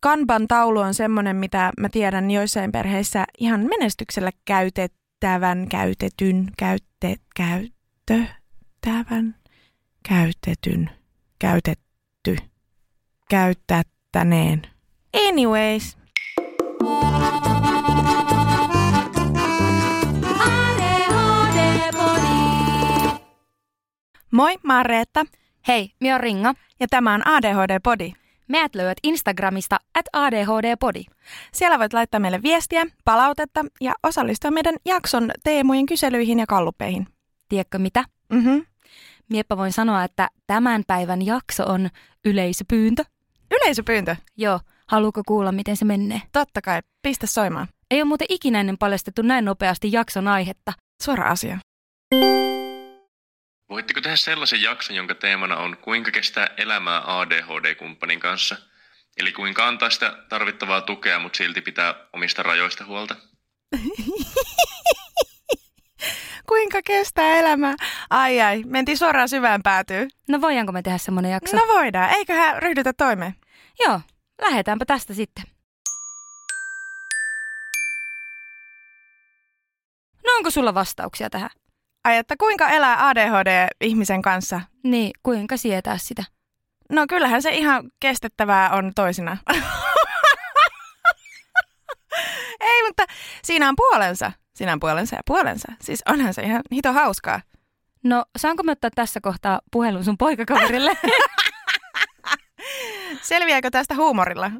Kanban taulu on semmoinen, mitä mä tiedän joissain perheissä ihan menestyksellä käytettävän, käytetyn, käytte, käyttävän, käytetyn, käytetty, käyttättäneen. Anyways. Moi, mä oon Reetta. Hei, mä oon Ringa. Ja tämä on ADHD-podi. Meät löydät Instagramista at ADHD-podi. Siellä voit laittaa meille viestiä, palautetta ja osallistua meidän jakson teemojen kyselyihin ja kalluppeihin. Tiedätkö mitä? Mhm. Miepä voin sanoa, että tämän päivän jakso on yleisöpyyntö. Yleisöpyyntö. Joo, haluuko kuulla, miten se menee? Totta kai. Pistä soimaan. Ei ole muuten ikinä ennen paljastettu näin nopeasti jakson aihetta. Suora asia. Voitteko tehdä sellaisen jakson, jonka teemana on kuinka kestää elämää ADHD-kumppanin kanssa? Eli kuinka antaa sitä tarvittavaa tukea, mutta silti pitää omista rajoista huolta? Kuinka kestää elämää? Ai ai, mentiin suoraan syvään päätyyn. No voidaanko me tehdä semmonen jakso? No voidaan. Eiköhän ryhdytä toimeen. Joo, lähdetäänpä tästä sitten. No onko sulla vastauksia tähän? Ai, että kuinka elää ADHD-ihmisen kanssa? Niin, kuinka sietää sitä? No kyllähän se ihan kestettävää on toisina. Ei, mutta siinä on puolensa. Siinä on puolensa ja puolensa. Siis onhan se ihan hito hauskaa. No, saanko me ottaa tässä kohtaa puhelun sun poikakaverille? Selviääkö tästä huumorilla?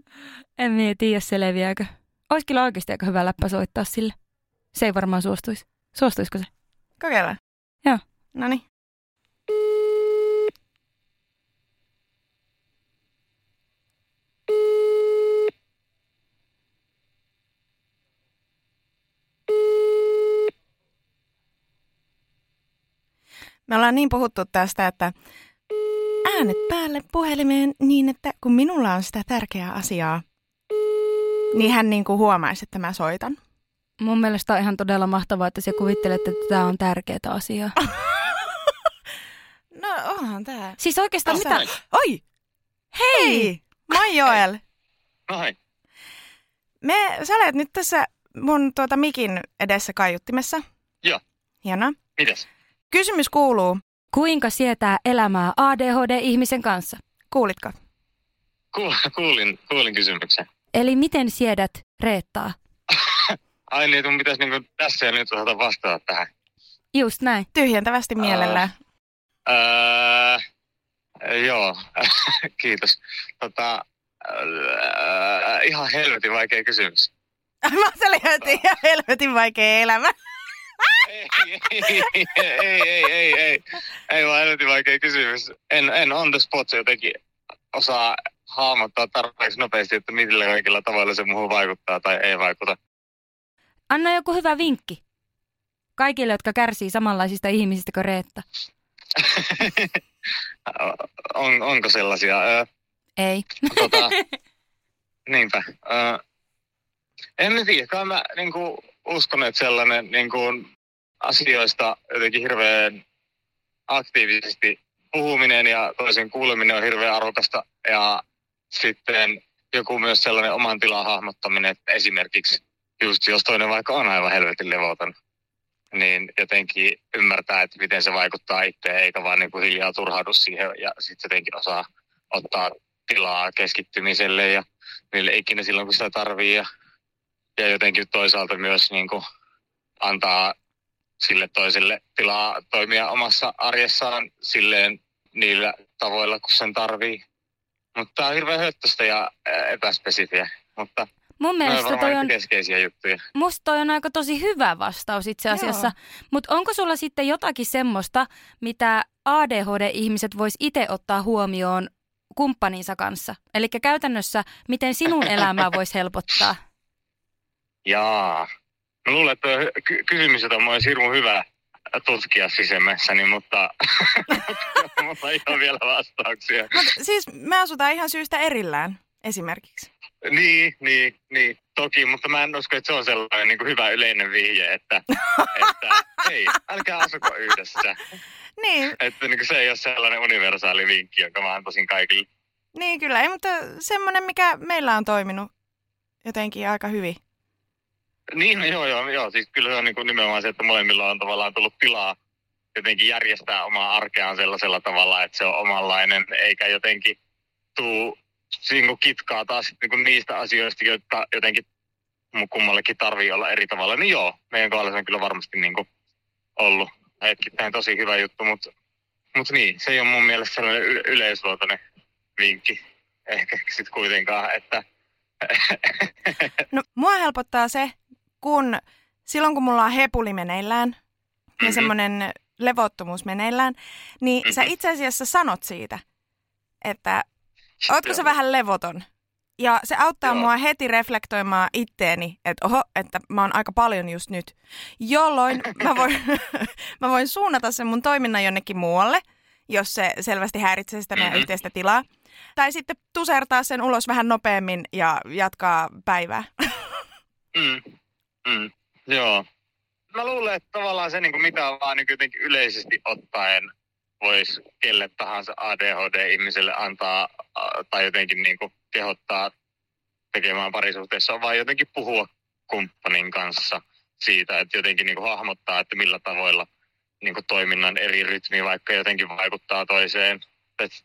en minä tiedä selviääkö. Ois kyllä oikeasti aika hyvä läppä soittaa sille. Se ei varmaan suostuisi. Suostuisiko se? Kokeillaan. Joo. Noniin. Me ollaan niin puhuttu tästä, että äänet päälle puhelimeen niin, että kun minulla on sitä tärkeää asiaa, niin hän niin kuin huomaisi, että mä soitan. Mun mielestä on ihan todella mahtavaa, että sä kuvittelet, että tämä on tärkeää asiaa. No onhan tää. Siis oikeastaan mitä? Oi! Hei! Moi Joel! Ai, Me, sä olet nyt tässä mun tuota mikin edessä kaiuttimessa. Joo. Hienoa. mitäs? Kysymys kuuluu, Kuinka sietää elämää ADHD-ihmisen kanssa? kuulitko? Ku- kuulin, kuulin kysymyksen. Eli miten siedät Reettaa? Ai niin, että mun pitäisi niinku tässä ja nyt osata vastata tähän. Just näin. Tyhjentävästi mielellään. Öö, joo, kiitos. Tota, öö, ihan helvetin vaikea kysymys. Mä että ihan helvetin vaikea elämä. ei, ei, ei, ei, ei, ei, ei vaan helvetin vaikea kysymys. En, en on the spot jotenkin osaa hahmottaa tarpeeksi nopeasti, että millä kaikilla tavoilla se muuhun vaikuttaa tai ei vaikuta. Anna joku hyvä vinkki. Kaikille, jotka kärsii samanlaisista ihmisistä kuin Reetta. on, onko sellaisia? Öö, Ei. tota, niinpä. Öö, en tiedä, kai mä niinku, uskon, että sellainen niinku, asioista jotenkin hirveän aktiivisesti puhuminen ja toisen kuuleminen on hirveän arvokasta. Ja sitten joku myös sellainen oman tilan hahmottaminen, että esimerkiksi just jos toinen vaikka on aivan helvetin levoton, niin jotenkin ymmärtää, että miten se vaikuttaa itseään, eikä vaan niin kuin hiljaa turhaudu siihen ja sitten jotenkin osaa ottaa tilaa keskittymiselle ja mille ikinä silloin, kun sitä tarvii. Ja, ja jotenkin toisaalta myös niin kuin antaa sille toiselle tilaa toimia omassa arjessaan silleen niillä tavoilla, kun sen tarvii. Mutta tämä on hirveän höttöstä ja epäspesifiä, mutta Mun mielestä toi on, keskeisiä juttuja. musta toi on aika tosi hyvä vastaus itse asiassa. Mutta onko sulla sitten jotakin semmoista, mitä ADHD-ihmiset vois itse ottaa huomioon kumppaninsa kanssa? Eli käytännössä, miten sinun elämää voisi helpottaa? Jaa. Mä luulen, että ky- kysymys, jota mä olisi hirmu hyvä tutkia sisemmässäni, mutta mulla ei ole vielä vastauksia. Mutta siis me asutaan ihan syystä erillään esimerkiksi. Niin, niin, niin, toki, mutta mä en usko, että se on sellainen niin kuin hyvä yleinen vihje, että, että hei, älkää asuko yhdessä. Niin, Että niin kuin se ei ole sellainen universaali vinkki, jonka mä antaisin kaikille. Niin kyllä, ei, mutta semmoinen, mikä meillä on toiminut jotenkin aika hyvin. Niin, no joo, joo, joo. Siis kyllä se on niin kuin nimenomaan se, että molemmilla on tavallaan tullut tilaa jotenkin järjestää omaa arkeaan sellaisella tavalla, että se on omanlainen, eikä jotenkin tuu niin kuin kitkaa taas niin kuin niistä asioista, joita jotenkin kummallekin tarvii olla eri tavalla. Niin joo, meidän kohdalla on kyllä varmasti niin kuin ollut hetkittäin tosi hyvä juttu, mutta, mutta niin, se ei ole mun mielestä sellainen yle- yleisluotainen vinkki ehkä sitten kuitenkaan, että No mua helpottaa se, kun silloin kun mulla on hepuli meneillään ja Mhm. semmoinen levottomuus meneillään, niin sä Mhm. itse asiassa sanot siitä, että ootko sä Joo. vähän levoton? Ja se auttaa Joo. mua heti reflektoimaan itteeni, että oho, että mä oon aika paljon just nyt. Jolloin mä voin, mä voin suunnata sen mun toiminnan jonnekin muualle, jos se selvästi häiritsee sitä meidän Mhm. yhteistä tilaa. Tai sitten tusertaa sen ulos vähän nopeammin ja jatkaa päivää. Mm. Mm. Joo. Mä luulen, että tavallaan se, niin kuin mitä vaan niin jotenkin yleisesti ottaen voisi kelle tahansa ADHD-ihmiselle antaa tai jotenkin niin kuin kehottaa tekemään parisuhteessa, vaan jotenkin puhua kumppanin kanssa siitä, että jotenkin niin kuin hahmottaa, että millä tavoilla niin kuin toiminnan eri rytmi vaikka jotenkin vaikuttaa toiseen.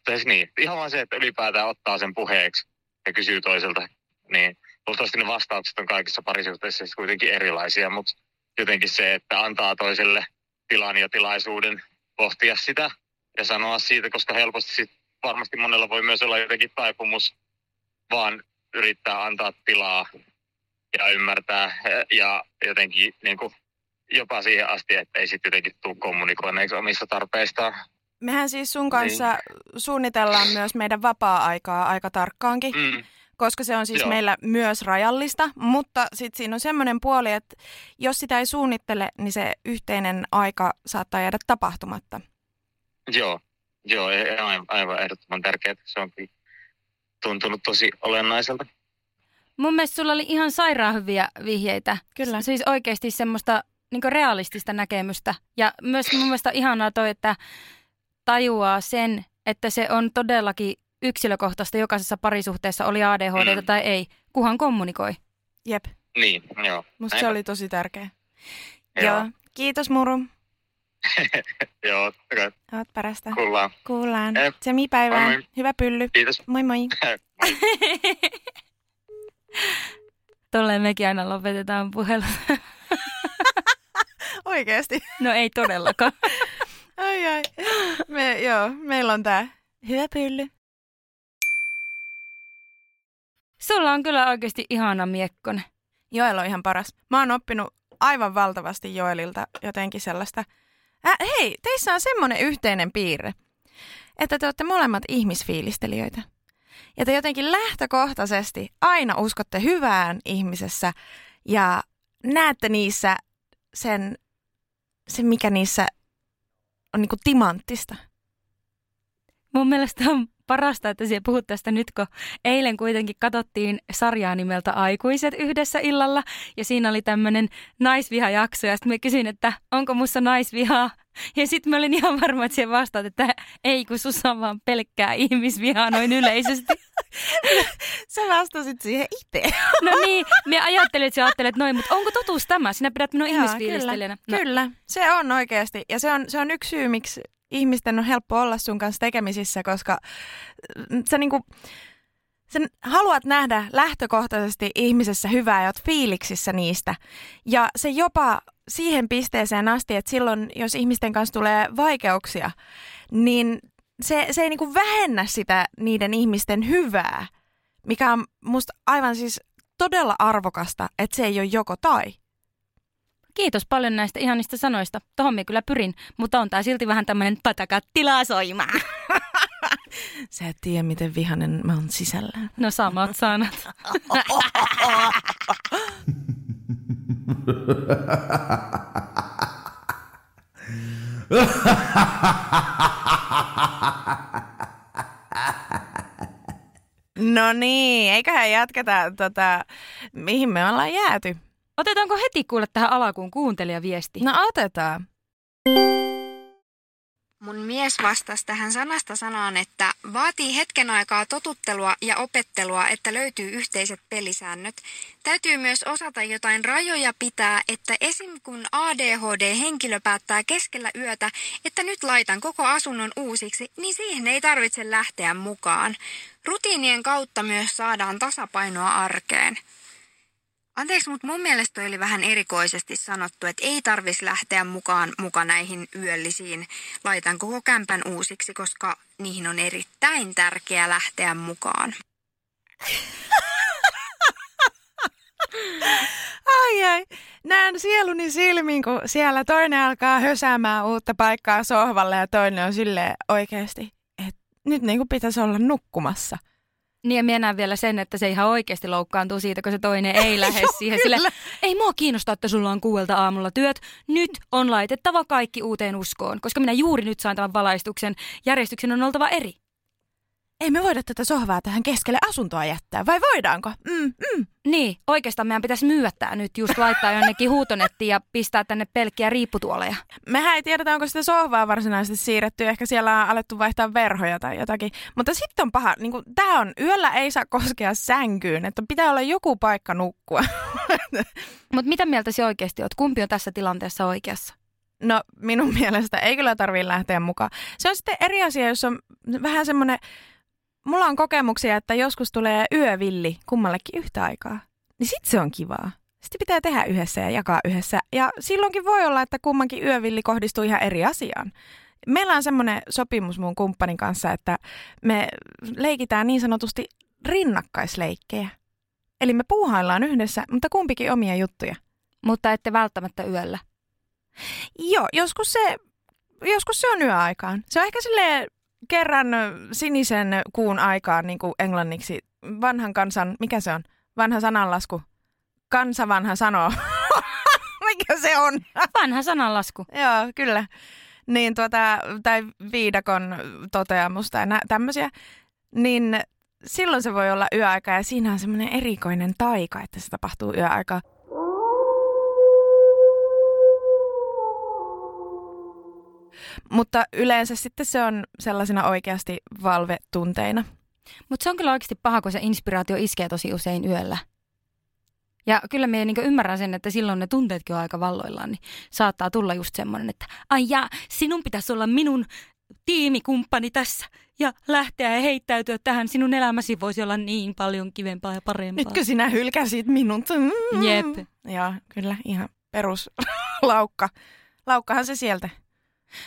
Siis niin, ihan vaan se, että ylipäätään ottaa sen puheeksi ja kysyy toiselta, niin luultavasti ne vastaukset on kaikissa parisuhteissa kuitenkin erilaisia, mutta jotenkin se, että antaa toiselle tilan ja tilaisuuden pohtia sitä ja sanoa siitä, koska helposti sit varmasti monella voi myös olla jotenkin taipumus vaan yrittää antaa tilaa ja ymmärtää ja jotenkin niin kuin jopa siihen asti, että ei sitten jotenkin tule kommunikoineeksi omista tarpeistaan. Mehän siis sun kanssa suunnitellaan myös meidän vapaa-aikaa aika tarkkaankin, Mm, koska se on siis Joo. meillä myös rajallista, mutta sitten siinä on semmoinen puoli, että jos sitä ei suunnittele, niin se yhteinen aika saattaa jäädä tapahtumatta. joo, joo, e- aivan, aivan ehdottoman tärkeää. Se on tuntunut tosi olennaiselta. Mun mielestä sulla oli ihan sairaan hyviä vihjeitä. Kyllä. Siis oikeasti semmoista niin realistista näkemystä. Ja myös mun mielestä on ihanaa toi, että tajuaa sen, että se on todellakin yksilökohtaista jokaisessa parisuhteessa, oli ADHD Mm. tai ei, kuhan kommunikoi. Jep, Niin, joo. musta se Näinpä. oli tosi tärkeä. Joo. Joo. Kiitos Muru. Joo, okay. Oot parasta. kuullaan. Kuullaan. Jep. Tsemipäivää. Moi moi. Hyvä pylly. Kiitos. Moi moi. Tolleen mekin aina lopetetaan puhelu. Oikeesti. No ei todellakaan. Ai ai. Me, joo, meillä on tää. Hyvä pylly. Sulla on kyllä oikeasti ihana miekkonen. Joel on ihan paras. Mä oon oppinut aivan valtavasti Joelilta jotenkin sellaista. Äh, hei, teissä on semmoinen yhteinen piirre, että te olette molemmat ihmisfiilistelijöitä. Ja te jotenkin lähtökohtaisesti aina uskotte hyvään ihmisessä ja näette niissä sen, sen mikä niissä on niinku timanttista. Mun mielestä on parasta, että siellä puhut tästä nyt, kun eilen kuitenkin katsottiin sarjaa nimeltä Aikuiset yhdessä illalla. Ja siinä oli tämmöinen naisvihajakso. Ja sitten mä kysyin, että onko mussa naisvihaa. Ja sitten mä olin ihan varma, että siihen vastaat, että ei, kun sussa on vaan pelkkää ihmisvihaa noin yleisesti. Sä vastasit siihen itse. No niin, mä ajattelin, että sä ajattelet noin, mutta onko totuus tämä? Sinä pidät minua ihmisfiilistelijänä. No, Kyllä, se on oikeasti. Ja se on, se on yksi syy, miksi ihmisten on helppo olla sun kanssa tekemisissä, koska sä niinku, sen haluat nähdä lähtökohtaisesti ihmisessä hyvää ja oot fiiliksissä niistä. Ja se jopa siihen pisteeseen asti, että silloin, jos ihmisten kanssa tulee vaikeuksia, niin se, se ei niinku vähennä sitä niiden ihmisten hyvää, mikä on musta aivan siis todella arvokasta, että se ei ole joko tai. Kiitos paljon näistä ihanista sanoista. Tohon minä kyllä pyrin, mutta on tää silti vähän tämmöinen patakat tilaa soimaan. Sä et tiedä, miten vihanen mä oon sisällä. No samat sanat. No niin, eiköhän jatketa, tota, mihin me ollaan jääty. Otetaanko heti kuule tähän alakuun kuuntelijaviesti? No otetaan. Mun mies vastasi tähän sanasta sanaan, että vaatii hetken aikaa totuttelua ja opettelua, että löytyy yhteiset pelisäännöt. Täytyy myös osata jotain rajoja pitää, että esim. kun ADHD-henkilö päättää keskellä yötä, että nyt laitan koko asunnon uusiksi, niin siihen ei tarvitse lähteä mukaan. Rutiinien kautta myös saadaan tasapainoa arkeen. Anteeksi, mutta mun mielestä oli vähän erikoisesti sanottu, että ei tarvis lähteä mukaan mukaan näihin yöllisiin. Laitan koko kämpän uusiksi, koska niihin on erittäin tärkeää lähteä mukaan. Ai ai, näen sieluni silmin, kun siellä toinen alkaa hösäämään uutta paikkaa sohvalle ja toinen on silleen oikeasti, että nyt niin kuin pitäisi olla nukkumassa. Niin ja minä vielä sen, että se ihan oikeasti loukkaantuu siitä, kun se toinen ei lähde siihen sille. Ei mua kiinnosta, että sulla on kuuelta aamulla työt. Nyt on laitettava kaikki uuteen uskoon, koska minä juuri nyt sain tämän valaistuksen. Järjestyksen on oltava eri ei me voida tätä sohvaa tähän keskelle asuntoa jättää, vai voidaanko? Mm, mm. Niin, oikeastaan meidän pitäisi myyä tämä nyt, just laittaa jonnekin huutonettiin ja pistää tänne pelkkiä riipputuoleja. Mehän ei tiedetä, onko sitä sohvaa varsinaisesti siirretty, ehkä siellä on alettu vaihtaa verhoja tai jotakin. Mutta sitten on paha, niin tämä on, yöllä ei saa koskea sänkyyn, että pitää olla joku paikka nukkua. Mutta mitä mieltä se oikeasti oot? Kumpi on tässä tilanteessa oikeassa? No minun mielestä ei kyllä tarvitse lähteä mukaan. Se on sitten eri asia, jos on vähän semmoinen mulla on kokemuksia, että joskus tulee yövilli kummallekin yhtä aikaa. Niin sit se on kivaa. Sitten pitää tehdä yhdessä ja jakaa yhdessä. Ja silloinkin voi olla, että kummankin yövilli kohdistuu ihan eri asiaan. Meillä on semmoinen sopimus mun kumppanin kanssa, että me leikitään niin sanotusti rinnakkaisleikkejä. Eli me puuhaillaan yhdessä, mutta kumpikin omia juttuja. Mutta ette välttämättä yöllä. Joo, joskus se, joskus se on yöaikaan. Se on ehkä silleen kerran sinisen kuun aikaan niin kuin englanniksi vanhan kansan, mikä se on? Vanha sananlasku. Kansa vanha sanoo. mikä se on? Vanha sananlasku. Joo, kyllä. Niin tuota, tai viidakon toteamusta ja nä- tämmöisiä. Niin silloin se voi olla yöaika ja siinä on semmoinen erikoinen taika, että se tapahtuu yöaikaa. Mutta yleensä sitten se on sellaisena oikeasti valvetunteina. Mutta se on kyllä oikeasti paha, kun se inspiraatio iskee tosi usein yöllä. Ja kyllä me niin ymmärrän sen, että silloin ne tunteetkin on aika valloillaan, niin saattaa tulla just semmoinen, että ai ja, sinun pitäisi olla minun tiimikumppani tässä ja lähteä ja heittäytyä tähän. Sinun elämäsi voisi olla niin paljon kivempaa ja parempaa. Nytkö sinä hylkäsit minut? Mm. Jep. Joo, kyllä ihan peruslaukka. Laukkahan se sieltä.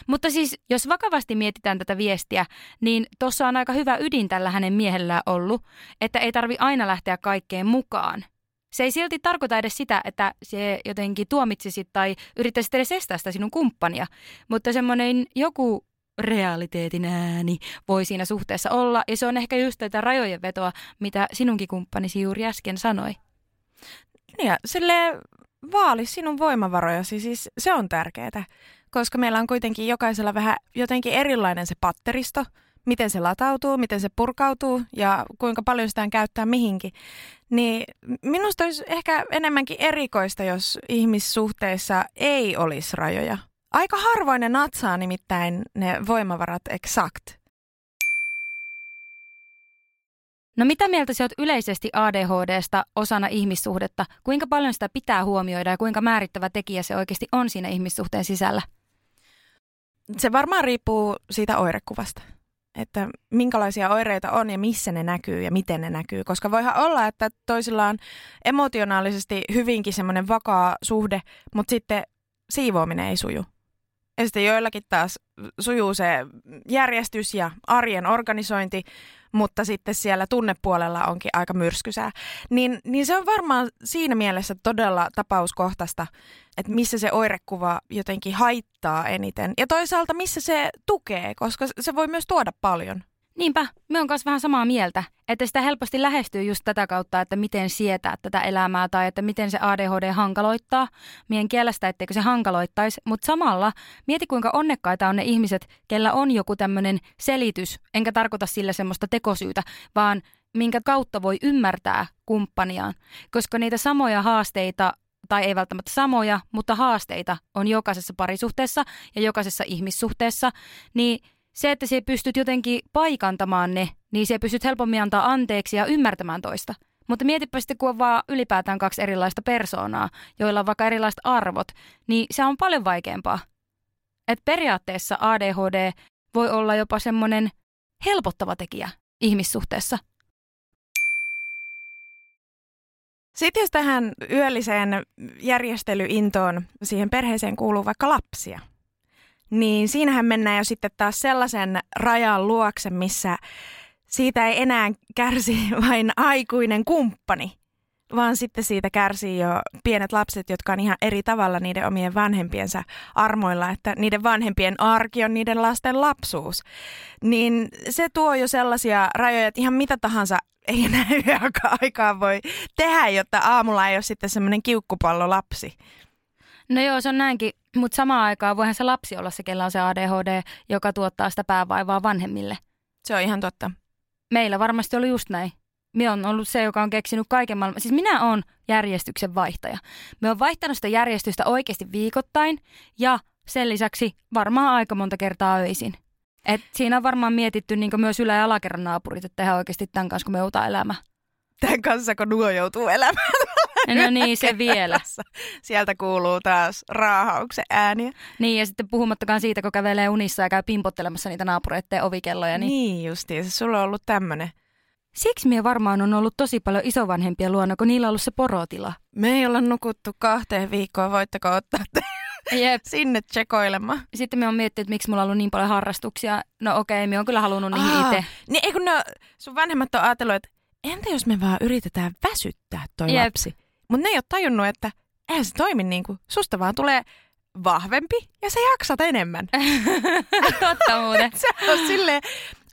Mutta siis, jos vakavasti mietitään tätä viestiä, niin tuossa on aika hyvä ydin tällä hänen miehellään ollut, että ei tarvi aina lähteä kaikkeen mukaan. Se ei silti tarkoita edes sitä, että se jotenkin tuomitsisit tai yrittäisit edes estää sitä sinun kumppania, mutta semmoinen joku realiteetin ääni voi siinä suhteessa olla, ja se on ehkä just tätä rajojen vetoa, mitä sinunkin kumppanisi juuri äsken sanoi. Niin ja sille vaali sinun voimavarojasi, siis se on tärkeää koska meillä on kuitenkin jokaisella vähän jotenkin erilainen se patteristo, miten se latautuu, miten se purkautuu ja kuinka paljon sitä käyttää mihinkin. Niin minusta olisi ehkä enemmänkin erikoista, jos ihmissuhteissa ei olisi rajoja. Aika harvoin ne natsaa nimittäin ne voimavarat exakt. No mitä mieltä sä oot yleisesti ADHDsta osana ihmissuhdetta? Kuinka paljon sitä pitää huomioida ja kuinka määrittävä tekijä se oikeasti on siinä ihmissuhteen sisällä? Se varmaan riippuu siitä oirekuvasta, että minkälaisia oireita on ja missä ne näkyy ja miten ne näkyy. Koska voihan olla, että toisilla on emotionaalisesti hyvinkin semmoinen vakaa suhde, mutta sitten siivoaminen ei suju. Ja sitten joillakin taas sujuu se järjestys ja arjen organisointi, mutta sitten siellä tunnepuolella onkin aika myrskysää. Niin, niin se on varmaan siinä mielessä todella tapauskohtaista, että missä se oirekuva jotenkin haittaa eniten. Ja toisaalta missä se tukee, koska se voi myös tuoda paljon. Niinpä, me on myös vähän samaa mieltä, että sitä helposti lähestyy just tätä kautta, että miten sietää tätä elämää tai että miten se ADHD hankaloittaa. Mien kielestä, etteikö se hankaloittaisi, mutta samalla mieti kuinka onnekkaita on ne ihmiset, kellä on joku tämmöinen selitys, enkä tarkoita sillä semmoista tekosyytä, vaan minkä kautta voi ymmärtää kumppaniaan, koska niitä samoja haasteita tai ei välttämättä samoja, mutta haasteita on jokaisessa parisuhteessa ja jokaisessa ihmissuhteessa, niin se, että sä pystyt jotenkin paikantamaan ne, niin se pystyt helpommin antaa anteeksi ja ymmärtämään toista. Mutta mietipä sitten, kun on vaan ylipäätään kaksi erilaista persoonaa, joilla on vaikka erilaiset arvot, niin se on paljon vaikeampaa. Et periaatteessa ADHD voi olla jopa semmoinen helpottava tekijä ihmissuhteessa. Sitten jos tähän yölliseen järjestelyintoon siihen perheeseen kuuluu vaikka lapsia, niin siinähän mennään jo sitten taas sellaisen rajan luokse, missä siitä ei enää kärsi vain aikuinen kumppani, vaan sitten siitä kärsii jo pienet lapset, jotka on ihan eri tavalla niiden omien vanhempiensa armoilla, että niiden vanhempien arki on niiden lasten lapsuus. Niin se tuo jo sellaisia rajoja, että ihan mitä tahansa ei enää aikaa voi tehdä, jotta aamulla ei ole sitten semmoinen kiukkupallo lapsi. No joo, se on näinkin, mutta samaan aikaan voihan se lapsi olla se, kellä on se ADHD, joka tuottaa sitä päävaivaa vanhemmille. Se on ihan totta. Meillä varmasti oli just näin. Minä on ollut se, joka on keksinyt kaiken maailman. Siis minä olen järjestyksen vaihtaja. Me on vaihtanut sitä järjestystä oikeasti viikoittain ja sen lisäksi varmaan aika monta kertaa öisin. Et siinä on varmaan mietitty niin myös ylä- ja alakerran naapurit, että tehdään oikeasti tämän kanssa, kun me joutaa elämään. Tämän kanssa, kun nuo joutuu elämään. No niin, se vielä. Sieltä kuuluu taas raahauksen ääniä. Niin, ja sitten puhumattakaan siitä, kun kävelee unissa ja käy pimpottelemassa niitä naapureiden ovikelloja. Niin, niin justiin, sulla on ollut tämmöinen. Siksi minä varmaan on ollut tosi paljon isovanhempia luona, kun niillä on ollut se porotila. Me ei olla nukuttu kahteen viikkoon, voitteko ottaa te Jep. sinne tsekoilemaan. Sitten me on miettinyt, että miksi mulla on ollut niin paljon harrastuksia. No okei, me on kyllä halunnut niihin itse. Niin eikö ne, sun vanhemmat on ajatellut, että entä jos me vaan yritetään väsyttää toi Jep. lapsi? Mutta ne ei ole tajunnut, että eihän se toimi niin kuin. Susta vaan tulee vahvempi ja sä jaksat enemmän. Totta muuten. se on silleen,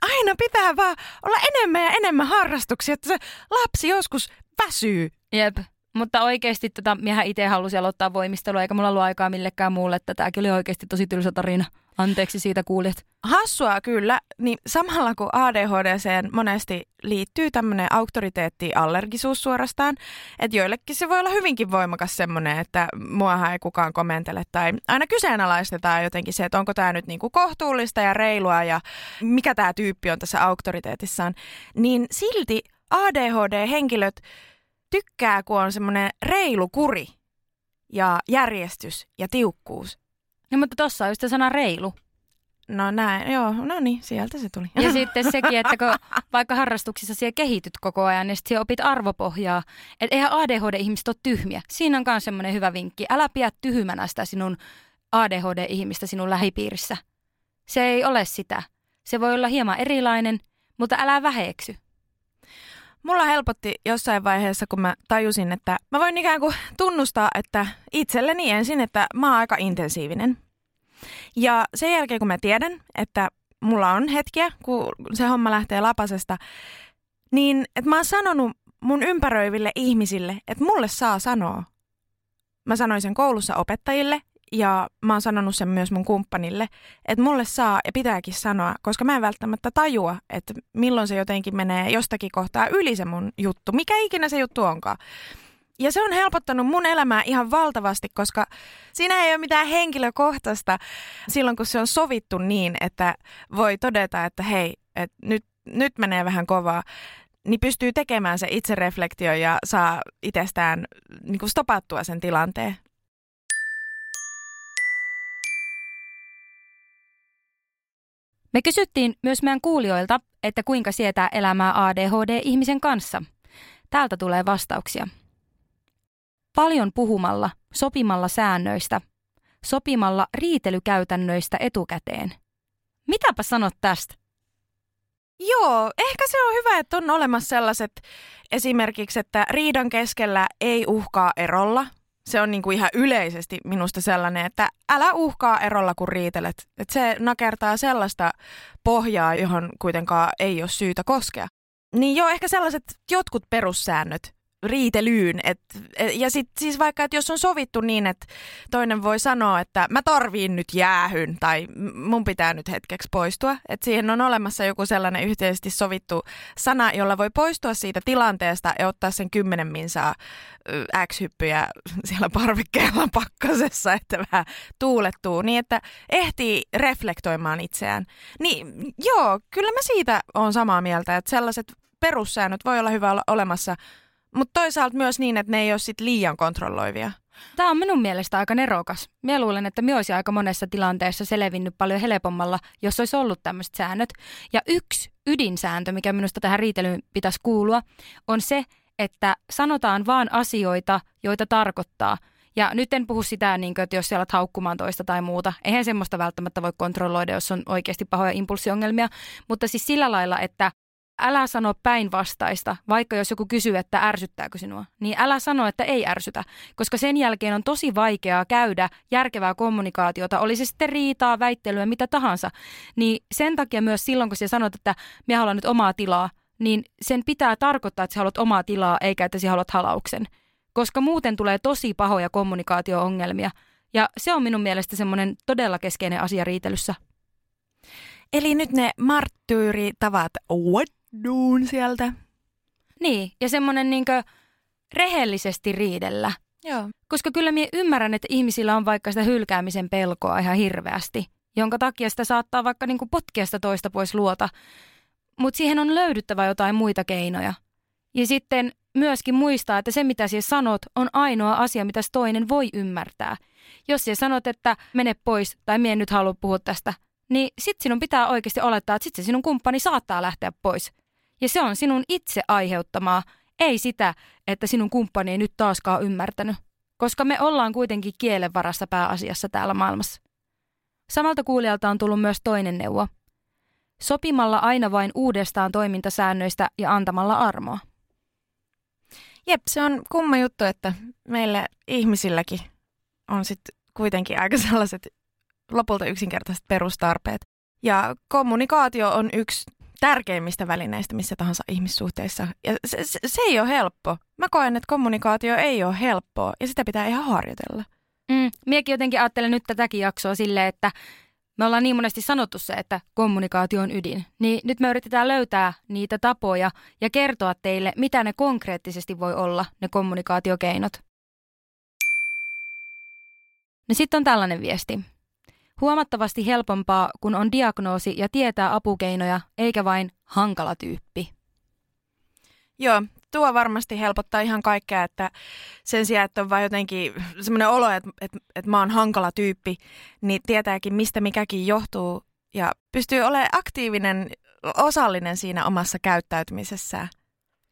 aina pitää vaan olla enemmän ja enemmän harrastuksia, että se lapsi joskus väsyy. Jep. Mutta oikeasti tota, miehän itse halusi aloittaa voimistelua, eikä mulla ollut aikaa millekään muulle, että tämäkin oli oikeasti tosi tylsä tarina. Anteeksi siitä kuulijat. Hassua kyllä, niin samalla kun ADHD monesti liittyy tämmöinen auktoriteettiallergisuus suorastaan, että joillekin se voi olla hyvinkin voimakas semmoinen, että muahan ei kukaan komentele tai aina kyseenalaistetaan jotenkin se, että onko tämä nyt niinku kohtuullista ja reilua ja mikä tämä tyyppi on tässä auktoriteetissaan, niin silti ADHD-henkilöt tykkää, kun on semmoinen reilu kuri ja järjestys ja tiukkuus. No mutta tossa on just se sana reilu. No näin, joo, no niin, sieltä se tuli. Ja sitten sekin, että kun vaikka harrastuksissa siellä kehityt koko ajan, niin sitten opit arvopohjaa. Että eihän ADHD-ihmiset ole tyhmiä. Siinä on myös semmoinen hyvä vinkki. Älä pidä tyhmänä sitä sinun ADHD-ihmistä sinun lähipiirissä. Se ei ole sitä. Se voi olla hieman erilainen, mutta älä väheksy. Mulla helpotti jossain vaiheessa, kun mä tajusin, että mä voin ikään kuin tunnustaa, että itselleni ensin, että mä oon aika intensiivinen. Ja sen jälkeen, kun mä tiedän, että mulla on hetkiä, kun se homma lähtee lapasesta, niin että mä oon sanonut mun ympäröiville ihmisille, että mulle saa sanoa. Mä sanoin sen koulussa opettajille ja mä oon sanonut sen myös mun kumppanille, että mulle saa ja pitääkin sanoa, koska mä en välttämättä tajua, että milloin se jotenkin menee jostakin kohtaa yli se mun juttu, mikä ikinä se juttu onkaan. Ja se on helpottanut mun elämää ihan valtavasti, koska siinä ei ole mitään henkilökohtaista silloin, kun se on sovittu niin, että voi todeta, että hei, että nyt, nyt menee vähän kovaa niin pystyy tekemään se itsereflektio ja saa itsestään niin kuin stopattua sen tilanteen. Me kysyttiin myös meidän kuulijoilta, että kuinka sietää elämää ADHD-ihmisen kanssa. Täältä tulee vastauksia. Paljon puhumalla, sopimalla säännöistä, sopimalla riitelykäytännöistä etukäteen. Mitäpä sanot tästä? Joo, ehkä se on hyvä, että on olemassa sellaiset esimerkiksi, että riidan keskellä ei uhkaa erolla, se on niin kuin ihan yleisesti minusta sellainen, että älä uhkaa erolla, kun riitelet. Että se nakertaa sellaista pohjaa, johon kuitenkaan ei ole syytä koskea. Niin joo, ehkä sellaiset jotkut perussäännöt, riitelyyn. Et, et, ja sit, siis vaikka, että jos on sovittu niin, että toinen voi sanoa, että mä tarviin nyt jäähyn tai mun pitää nyt hetkeksi poistua. Että siihen on olemassa joku sellainen yhteisesti sovittu sana, jolla voi poistua siitä tilanteesta ja ottaa sen kymmenen minsaa X-hyppyjä siellä parvekkeella pakkasessa, että vähän tuulettuu, niin että ehtii reflektoimaan itseään. Niin joo, kyllä mä siitä on samaa mieltä, että sellaiset perussäännöt voi olla hyvä olla olemassa, mutta toisaalta myös niin, että ne ei ole sit liian kontrolloivia. Tämä on minun mielestä aika nerokas. Minä luulen, että minä olisin aika monessa tilanteessa selvinnyt paljon helpommalla, jos olisi ollut tämmöiset säännöt. Ja yksi ydinsääntö, mikä minusta tähän riitelyyn pitäisi kuulua, on se, että sanotaan vaan asioita, joita tarkoittaa. Ja nyt en puhu sitä, niin kuin, että jos siellä haukkumaan toista tai muuta. Eihän semmoista välttämättä voi kontrolloida, jos on oikeasti pahoja impulssiongelmia. Mutta siis sillä lailla, että älä sano päinvastaista, vaikka jos joku kysyy, että ärsyttääkö sinua, niin älä sano, että ei ärsytä, koska sen jälkeen on tosi vaikeaa käydä järkevää kommunikaatiota, oli se sitten riitaa, väittelyä, mitä tahansa. Niin sen takia myös silloin, kun sä sanot, että minä haluan nyt omaa tilaa, niin sen pitää tarkoittaa, että sä haluat omaa tilaa, eikä että sä haluat halauksen. Koska muuten tulee tosi pahoja kommunikaatio-ongelmia. Ja se on minun mielestä semmoinen todella keskeinen asia riitelyssä. Eli nyt ne marttyyritavat, what duun sieltä. Niin, ja semmoinen niinkö rehellisesti riidellä. Joo. Koska kyllä minä ymmärrän, että ihmisillä on vaikka sitä hylkäämisen pelkoa ihan hirveästi, jonka takia sitä saattaa vaikka niinku potkia sitä toista pois luota. Mutta siihen on löydyttävä jotain muita keinoja. Ja sitten myöskin muistaa, että se mitä sinä sanot on ainoa asia, mitä toinen voi ymmärtää. Jos sinä sanot, että mene pois tai mie nyt halua puhua tästä, niin sitten sinun pitää oikeasti olettaa, että sitten se sinun kumppani saattaa lähteä pois. Ja se on sinun itse aiheuttamaa, ei sitä, että sinun kumppani ei nyt taaskaan ymmärtänyt. Koska me ollaan kuitenkin kielen varassa pääasiassa täällä maailmassa. Samalta kuulijalta on tullut myös toinen neuvo. Sopimalla aina vain uudestaan toimintasäännöistä ja antamalla armoa. Jep, se on kumma juttu, että meillä ihmisilläkin on sitten kuitenkin aika sellaiset lopulta yksinkertaiset perustarpeet. Ja kommunikaatio on yksi tärkeimmistä välineistä missä tahansa ihmissuhteissa. Ja se, se, se ei ole helppo. Mä koen, että kommunikaatio ei ole helppoa ja sitä pitää ihan harjoitella. Mm, miekin jotenkin ajattelen nyt tätäkin jaksoa silleen, että me ollaan niin monesti sanottu se, että kommunikaatio on ydin. Niin nyt me yritetään löytää niitä tapoja ja kertoa teille, mitä ne konkreettisesti voi olla, ne kommunikaatiokeinot. No sitten on tällainen viesti. Huomattavasti helpompaa, kun on diagnoosi ja tietää apukeinoja, eikä vain hankala tyyppi. Joo, tuo varmasti helpottaa ihan kaikkea, että sen sijaan, että on vain jotenkin semmoinen olo, että, että, että mä oon hankala tyyppi, niin tietääkin, mistä mikäkin johtuu ja pystyy olemaan aktiivinen, osallinen siinä omassa käyttäytymisessään.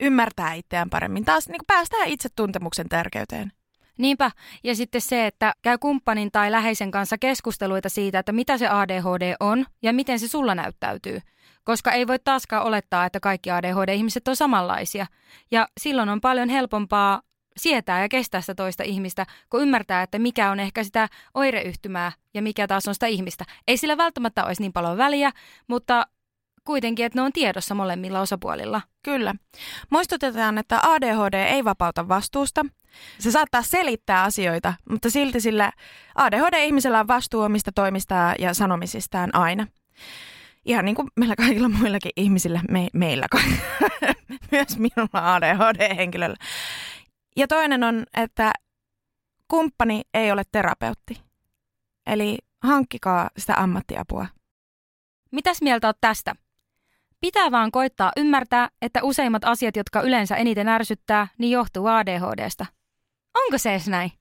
Ymmärtää itseään paremmin. Taas niin päästään itse tuntemuksen tärkeyteen. Niinpä, ja sitten se, että käy kumppanin tai läheisen kanssa keskusteluita siitä, että mitä se ADHD on ja miten se sulla näyttäytyy. Koska ei voi taaskaan olettaa, että kaikki ADHD-ihmiset on samanlaisia. Ja silloin on paljon helpompaa sietää ja kestää sitä toista ihmistä, kun ymmärtää, että mikä on ehkä sitä oireyhtymää ja mikä taas on sitä ihmistä. Ei sillä välttämättä olisi niin paljon väliä, mutta kuitenkin, että ne on tiedossa molemmilla osapuolilla. Kyllä. Muistutetaan, että ADHD ei vapauta vastuusta. Se saattaa selittää asioita, mutta silti sillä ADHD-ihmisellä on vastuu omista toimistaan ja sanomisistaan aina. Ihan niin kuin meillä kaikilla muillakin ihmisillä, me, meillä myös minulla ADHD-henkilöllä. Ja toinen on, että kumppani ei ole terapeutti. Eli hankkikaa sitä ammattiapua. Mitäs mieltä oot tästä? Pitää vaan koittaa ymmärtää, että useimmat asiat, jotka yleensä eniten ärsyttää, niin johtuu ADHDsta. Onko se edes näin?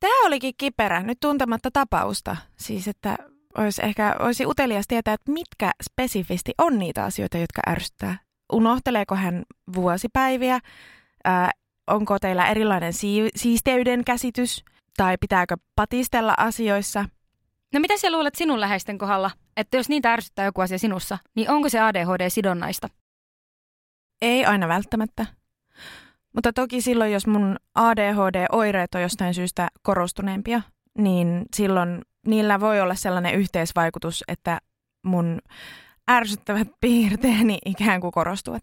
Tämä olikin kiperä, nyt tuntematta tapausta. Siis, että olisi ehkä olisi utelias tietää, että mitkä spesifisti on niitä asioita, jotka ärsyttää. Unohteleeko hän vuosipäiviä? Ää, onko teillä erilainen si- siisteyden käsitys? Tai pitääkö patistella asioissa? No mitä sä luulet sinun läheisten kohdalla? Että jos niitä ärsyttää joku asia sinussa, niin onko se ADHD-sidonnaista? Ei aina välttämättä. Mutta toki silloin, jos mun ADHD-oireet on jostain syystä korostuneempia, niin silloin niillä voi olla sellainen yhteisvaikutus, että mun ärsyttävät piirteeni ikään kuin korostuvat.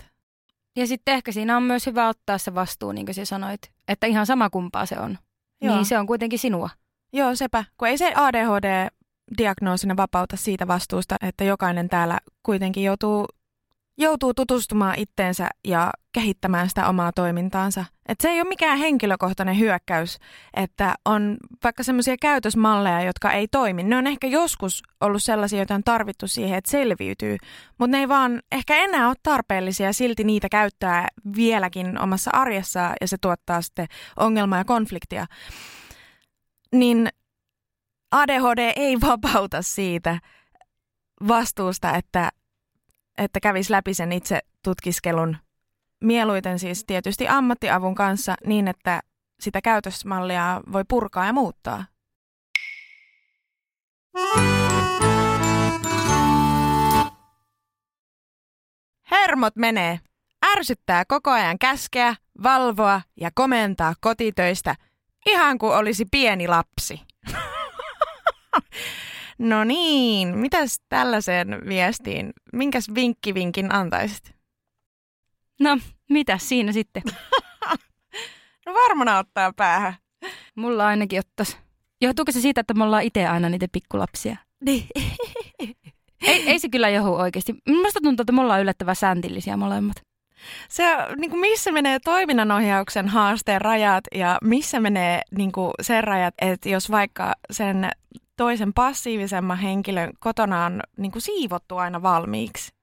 Ja sitten ehkä siinä on myös hyvä ottaa se vastuu, niin kuin sä sanoit, että ihan sama kumpaa se on. Joo. Niin se on kuitenkin sinua. Joo, sepä. Kun ei se ADHD-diagnoosina vapauta siitä vastuusta, että jokainen täällä kuitenkin joutuu, joutuu tutustumaan itteensä ja kehittämään sitä omaa toimintaansa. Et se ei ole mikään henkilökohtainen hyökkäys, että on vaikka semmoisia käytösmalleja, jotka ei toimi. Ne on ehkä joskus ollut sellaisia, joita on tarvittu siihen, että selviytyy, mutta ne ei vaan ehkä enää ole tarpeellisia silti niitä käyttää vieläkin omassa arjessa ja se tuottaa sitten ongelmaa ja konfliktia. Niin ADHD ei vapauta siitä vastuusta, että, että kävisi läpi sen itse tutkiskelun mieluiten siis tietysti ammattiavun kanssa niin, että sitä käytösmallia voi purkaa ja muuttaa. Hermot menee. Ärsyttää koko ajan käskeä, valvoa ja komentaa kotitöistä, ihan kuin olisi pieni lapsi. no niin, mitäs tällaiseen viestiin, minkäs vinkkivinkin antaisit? No, mitä siinä sitten? No varmana ottaa päähän. Mulla ainakin ottais. Johtuuko se siitä, että me ollaan itse aina niitä pikkulapsia? Niin. Ei, ei se kyllä johu oikeasti. Minusta tuntuu, että me ollaan yllättävän säntillisiä molemmat. Se, niin kuin missä menee toiminnanohjauksen haasteen rajat ja missä menee niin kuin sen rajat, että jos vaikka sen toisen passiivisemman henkilön kotona on niin kuin siivottu aina valmiiksi.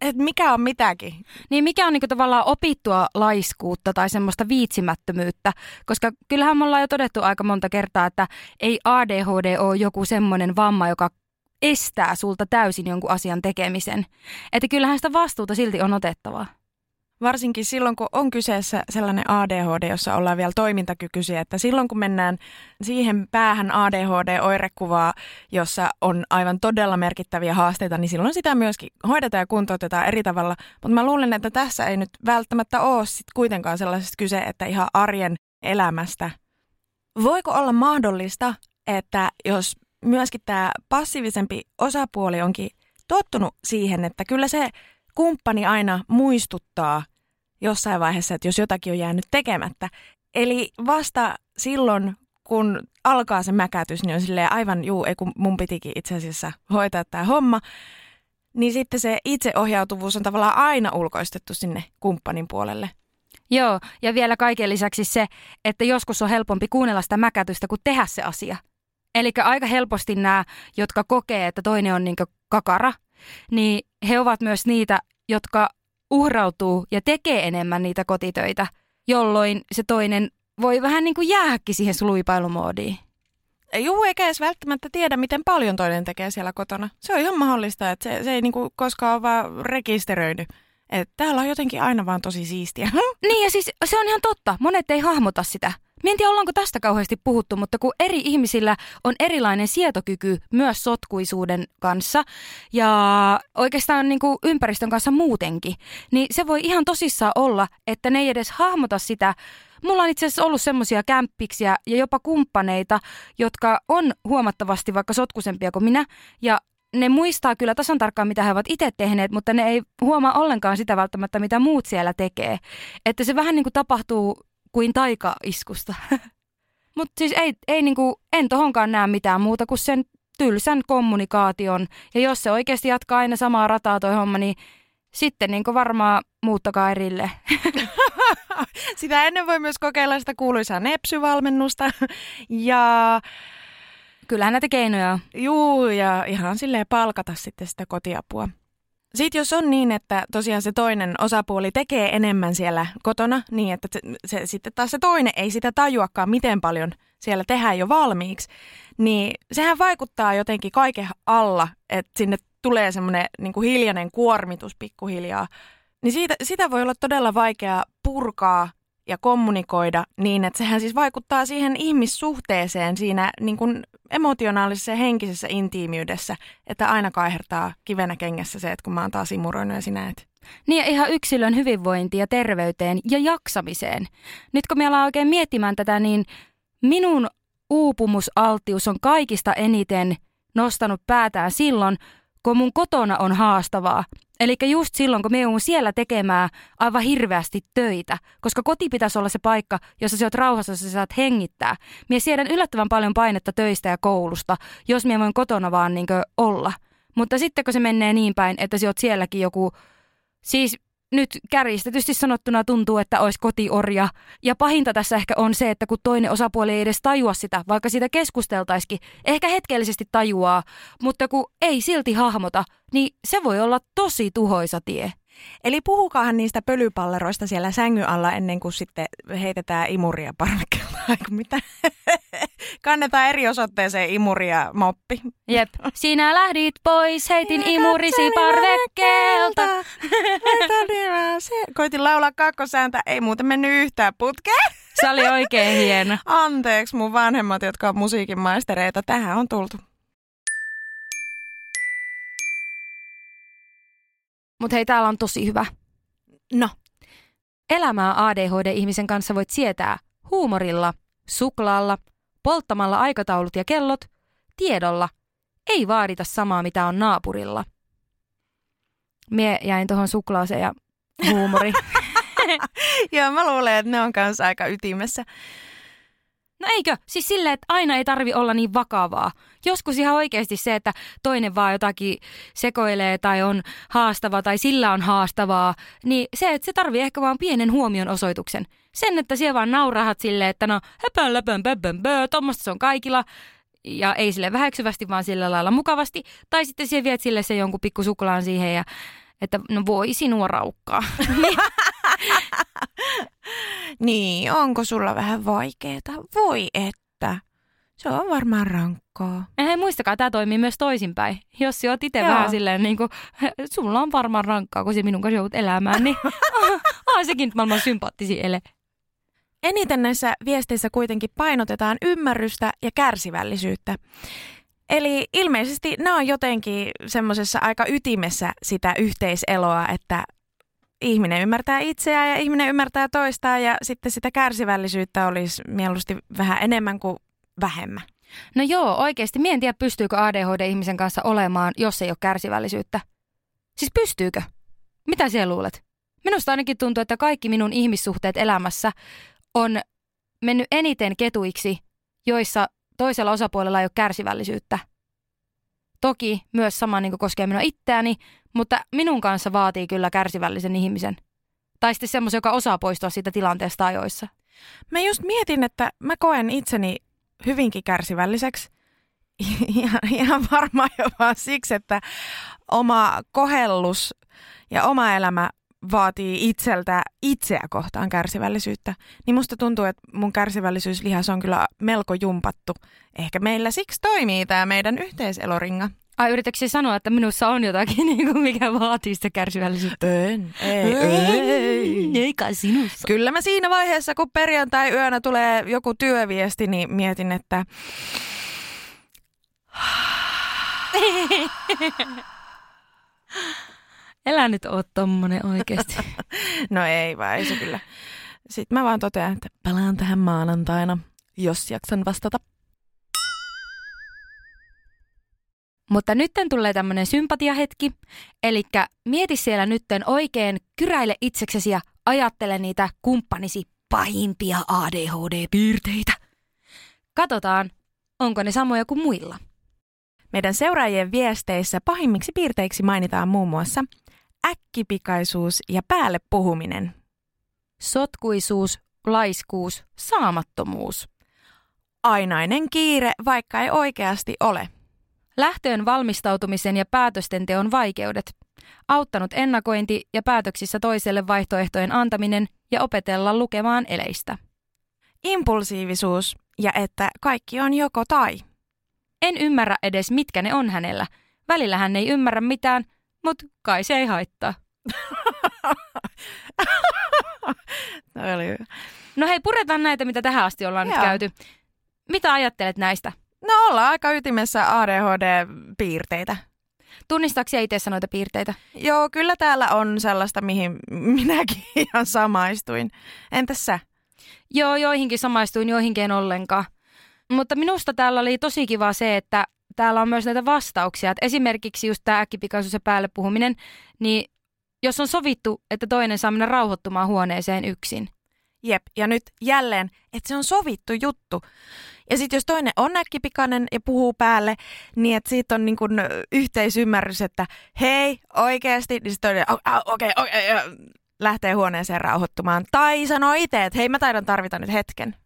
Et mikä on mitäkin. Niin mikä on niinku tavallaan opittua laiskuutta tai semmoista viitsimättömyyttä? Koska kyllähän me ollaan jo todettu aika monta kertaa, että ei ADHD ole joku semmoinen vamma, joka estää sulta täysin jonkun asian tekemisen. Että kyllähän sitä vastuuta silti on otettavaa. Varsinkin silloin, kun on kyseessä sellainen ADHD, jossa ollaan vielä toimintakykyisiä, että silloin kun mennään siihen päähän ADHD-oirekuvaa, jossa on aivan todella merkittäviä haasteita, niin silloin sitä myöskin hoidetaan ja kuntoutetaan eri tavalla. Mutta mä luulen, että tässä ei nyt välttämättä ole sit kuitenkaan sellaisesta kyse, että ihan arjen elämästä. Voiko olla mahdollista, että jos myöskin tämä passiivisempi osapuoli onkin tottunut siihen, että kyllä se kumppani aina muistuttaa jossain vaiheessa, että jos jotakin on jäänyt tekemättä. Eli vasta silloin, kun alkaa se mäkätys, niin on silleen aivan, juu, ei kun mun pitikin itse asiassa hoitaa tämä homma. Niin sitten se itseohjautuvuus on tavallaan aina ulkoistettu sinne kumppanin puolelle. Joo, ja vielä kaiken lisäksi se, että joskus on helpompi kuunnella sitä mäkätystä kuin tehdä se asia. Eli aika helposti nämä, jotka kokee, että toinen on niin kakara, niin he ovat myös niitä, jotka uhrautuu ja tekee enemmän niitä kotitöitä, jolloin se toinen voi vähän niin kuin jäähäkin siihen suluipailumoodiin. Juu, eikä edes välttämättä tiedä, miten paljon toinen tekee siellä kotona. Se on ihan mahdollista, että se, se ei niinku koskaan ole vaan rekisteröinyt. Että täällä on jotenkin aina vaan tosi siistiä. Niin ja siis se on ihan totta. Monet ei hahmota sitä. Mä en tiedä, ollaanko tästä kauheasti puhuttu, mutta kun eri ihmisillä on erilainen sietokyky myös sotkuisuuden kanssa ja oikeastaan niin kuin ympäristön kanssa muutenkin, niin se voi ihan tosissaan olla, että ne ei edes hahmota sitä. Mulla on itse asiassa ollut semmoisia kämppiksiä ja jopa kumppaneita, jotka on huomattavasti vaikka sotkusempia kuin minä ja ne muistaa kyllä tasan tarkkaan, mitä he ovat itse tehneet, mutta ne ei huomaa ollenkaan sitä välttämättä, mitä muut siellä tekee. Että se vähän niin kuin tapahtuu kuin taikaiskusta. Mutta siis ei, ei niinku, en tohonkaan näe mitään muuta kuin sen tylsän kommunikaation. Ja jos se oikeasti jatkaa aina samaa rataa toi homma, niin sitten niin varmaan muuttakaa erille. sitä ennen voi myös kokeilla sitä kuuluisaa nepsyvalmennusta. ja Kyllähän näitä keinoja on. Juu, ja ihan silleen palkata sitten sitä kotiapua. Sitten jos on niin, että tosiaan se toinen osapuoli tekee enemmän siellä kotona, niin että se, se, sitten taas se toinen ei sitä tajuakaan, miten paljon siellä tehdään jo valmiiksi, niin sehän vaikuttaa jotenkin kaiken alla, että sinne tulee semmoinen niin hiljainen kuormitus pikkuhiljaa. Niin siitä, sitä voi olla todella vaikea purkaa ja kommunikoida niin, että sehän siis vaikuttaa siihen ihmissuhteeseen siinä niin kuin emotionaalisessa ja henkisessä intiimiydessä, että aina kaihertaa kivenä kengässä se, että kun mä oon taas imuroinut ja sinä et. Niin ja ihan yksilön hyvinvointiin ja terveyteen ja jaksamiseen. Nyt kun me ollaan oikein miettimään tätä, niin minun uupumusaltius on kaikista eniten nostanut päätään silloin, kun mun kotona on haastavaa. Eli just silloin, kun me joudun siellä tekemään aivan hirveästi töitä, koska koti pitäisi olla se paikka, jossa sä oot rauhassa, jossa sä saat hengittää. Mie siedän yllättävän paljon painetta töistä ja koulusta, jos mie voin kotona vaan niin olla. Mutta sitten kun se menee niin päin, että sä oot sielläkin joku, siis nyt kärjistetysti sanottuna tuntuu, että olisi kotiorja. Ja pahinta tässä ehkä on se, että kun toinen osapuoli ei edes tajua sitä, vaikka siitä keskusteltaisikin, ehkä hetkellisesti tajuaa, mutta kun ei silti hahmota, niin se voi olla tosi tuhoisa tie. Eli puhukaahan niistä pölypalleroista siellä sängyn alla ennen kuin sitten heitetään imuria parvekkeella. mitä? Kannetaan eri osoitteeseen imuria moppi. Jep. Sinä lähdit pois, heitin imurisi parvekkeelta. Koitin laulaa kakkosääntä, ei muuten mennyt yhtään putkeen. Se oli oikein hieno. Anteeksi mun vanhemmat, jotka on musiikin maistereita. Tähän on tultu. Mutta hei, täällä on tosi hyvä. No. Elämää ADHD-ihmisen kanssa voit sietää huumorilla, suklaalla, polttamalla aikataulut ja kellot, tiedolla. Ei vaadita samaa, mitä on naapurilla. Mie jäin tuohon suklaaseen ja huumori. Joo, mä luulen, että ne on kanssa aika ytimessä. No eikö? Siis silleen, että aina ei tarvi olla niin vakavaa. Joskus ihan oikeasti se, että toinen vaan jotakin sekoilee tai on haastava tai sillä on haastavaa, niin se, että se tarvii ehkä vaan pienen huomion osoituksen. Sen, että siellä vaan naurahat silleen, että no höpön löpön pöpön pö, tuommoista se on kaikilla. Ja ei sille väheksyvästi, vaan sillä lailla mukavasti. Tai sitten siellä viet sille se jonkun pikku suklaan siihen ja että no voi sinua raukkaa. niin, onko sulla vähän vaikeeta? Voi että. Se on varmaan rankkaa. Hei, muistakaa, tämä toimii myös toisinpäin. Jos oot itse vähän silleen, niin kuin, sulla on varmaan rankkaa, kun se minun kanssa joudut elämään, niin ah, sekin maailman sympaattisi ele. Eniten näissä viesteissä kuitenkin painotetaan ymmärrystä ja kärsivällisyyttä. Eli ilmeisesti nämä on jotenkin semmoisessa aika ytimessä sitä yhteiseloa, että ihminen ymmärtää itseään ja ihminen ymmärtää toistaan ja sitten sitä kärsivällisyyttä olisi mieluusti vähän enemmän kuin vähemmän. No joo, oikeasti. Mie en tiedä, pystyykö ADHD-ihmisen kanssa olemaan, jos ei ole kärsivällisyyttä. Siis pystyykö? Mitä siellä luulet? Minusta ainakin tuntuu, että kaikki minun ihmissuhteet elämässä on mennyt eniten ketuiksi, joissa toisella osapuolella ei ole kärsivällisyyttä. Toki myös sama niin koskee minua itseäni, mutta minun kanssa vaatii kyllä kärsivällisen ihmisen. Tai sitten semmoisen, joka osaa poistua siitä tilanteesta ajoissa. Mä just mietin, että mä koen itseni hyvinkin kärsivälliseksi. Ihan, ihan varmaan jo vaan siksi, että oma kohellus ja oma elämä vaatii itseltä itseä kohtaan kärsivällisyyttä, niin musta tuntuu, että mun kärsivällisyyslihas on kyllä melko jumpattu. Ehkä meillä siksi toimii tämä meidän yhteiseloringa. Ai yritätkö sanoa, että minussa on jotakin, niin kuin mikä vaatii sitä kärsivällisyyttä? En, ei, ei. Eikä sinussa. Kyllä mä siinä vaiheessa, kun perjantai-yönä tulee joku työviesti, niin mietin, että... Elä nyt oo tommonen oikeesti. no ei vaan, ei se kyllä. Sitten mä vaan totean, että palaan tähän maanantaina, jos jaksan vastata. Mutta nytten tulee tämmönen sympatiahetki. Eli mieti siellä nytten oikein, kyräile itseksesi ja ajattele niitä kumppanisi pahimpia ADHD-piirteitä. Katsotaan, onko ne samoja kuin muilla. Meidän seuraajien viesteissä pahimmiksi piirteiksi mainitaan muun muassa äkkipikaisuus ja päälle puhuminen. Sotkuisuus, laiskuus, saamattomuus. Ainainen kiire, vaikka ei oikeasti ole. Lähtöön valmistautumisen ja päätösten teon vaikeudet. Auttanut ennakointi ja päätöksissä toiselle vaihtoehtojen antaminen ja opetella lukemaan eleistä. Impulsiivisuus ja että kaikki on joko tai. En ymmärrä edes mitkä ne on hänellä. Välillä hän ei ymmärrä mitään, mutta kai se ei haittaa. oli hyvä. No hei, puretaan näitä, mitä tähän asti ollaan Joo. nyt käyty. Mitä ajattelet näistä? No ollaan aika ytimessä ADHD-piirteitä. Tunnistaako itse noita piirteitä? Joo, kyllä täällä on sellaista, mihin minäkin ihan samaistuin. Entäs sä? Joo, joihinkin samaistuin, joihinkin en ollenkaan. Mutta minusta täällä oli tosi kiva se, että täällä on myös näitä vastauksia. Et esimerkiksi just tämä äkkipikaisuus ja päälle puhuminen, niin jos on sovittu, että toinen saa mennä rauhoittumaan huoneeseen yksin. Jep, ja nyt jälleen, että se on sovittu juttu. Ja sitten jos toinen on äkkipikainen ja puhuu päälle, niin että siitä on niin kun yhteisymmärrys, että hei, oikeasti, niin sitten toinen, okei, okay, okay, lähtee huoneeseen rauhoittumaan. Tai sanoo itse, että hei, mä taidan tarvita nyt hetken.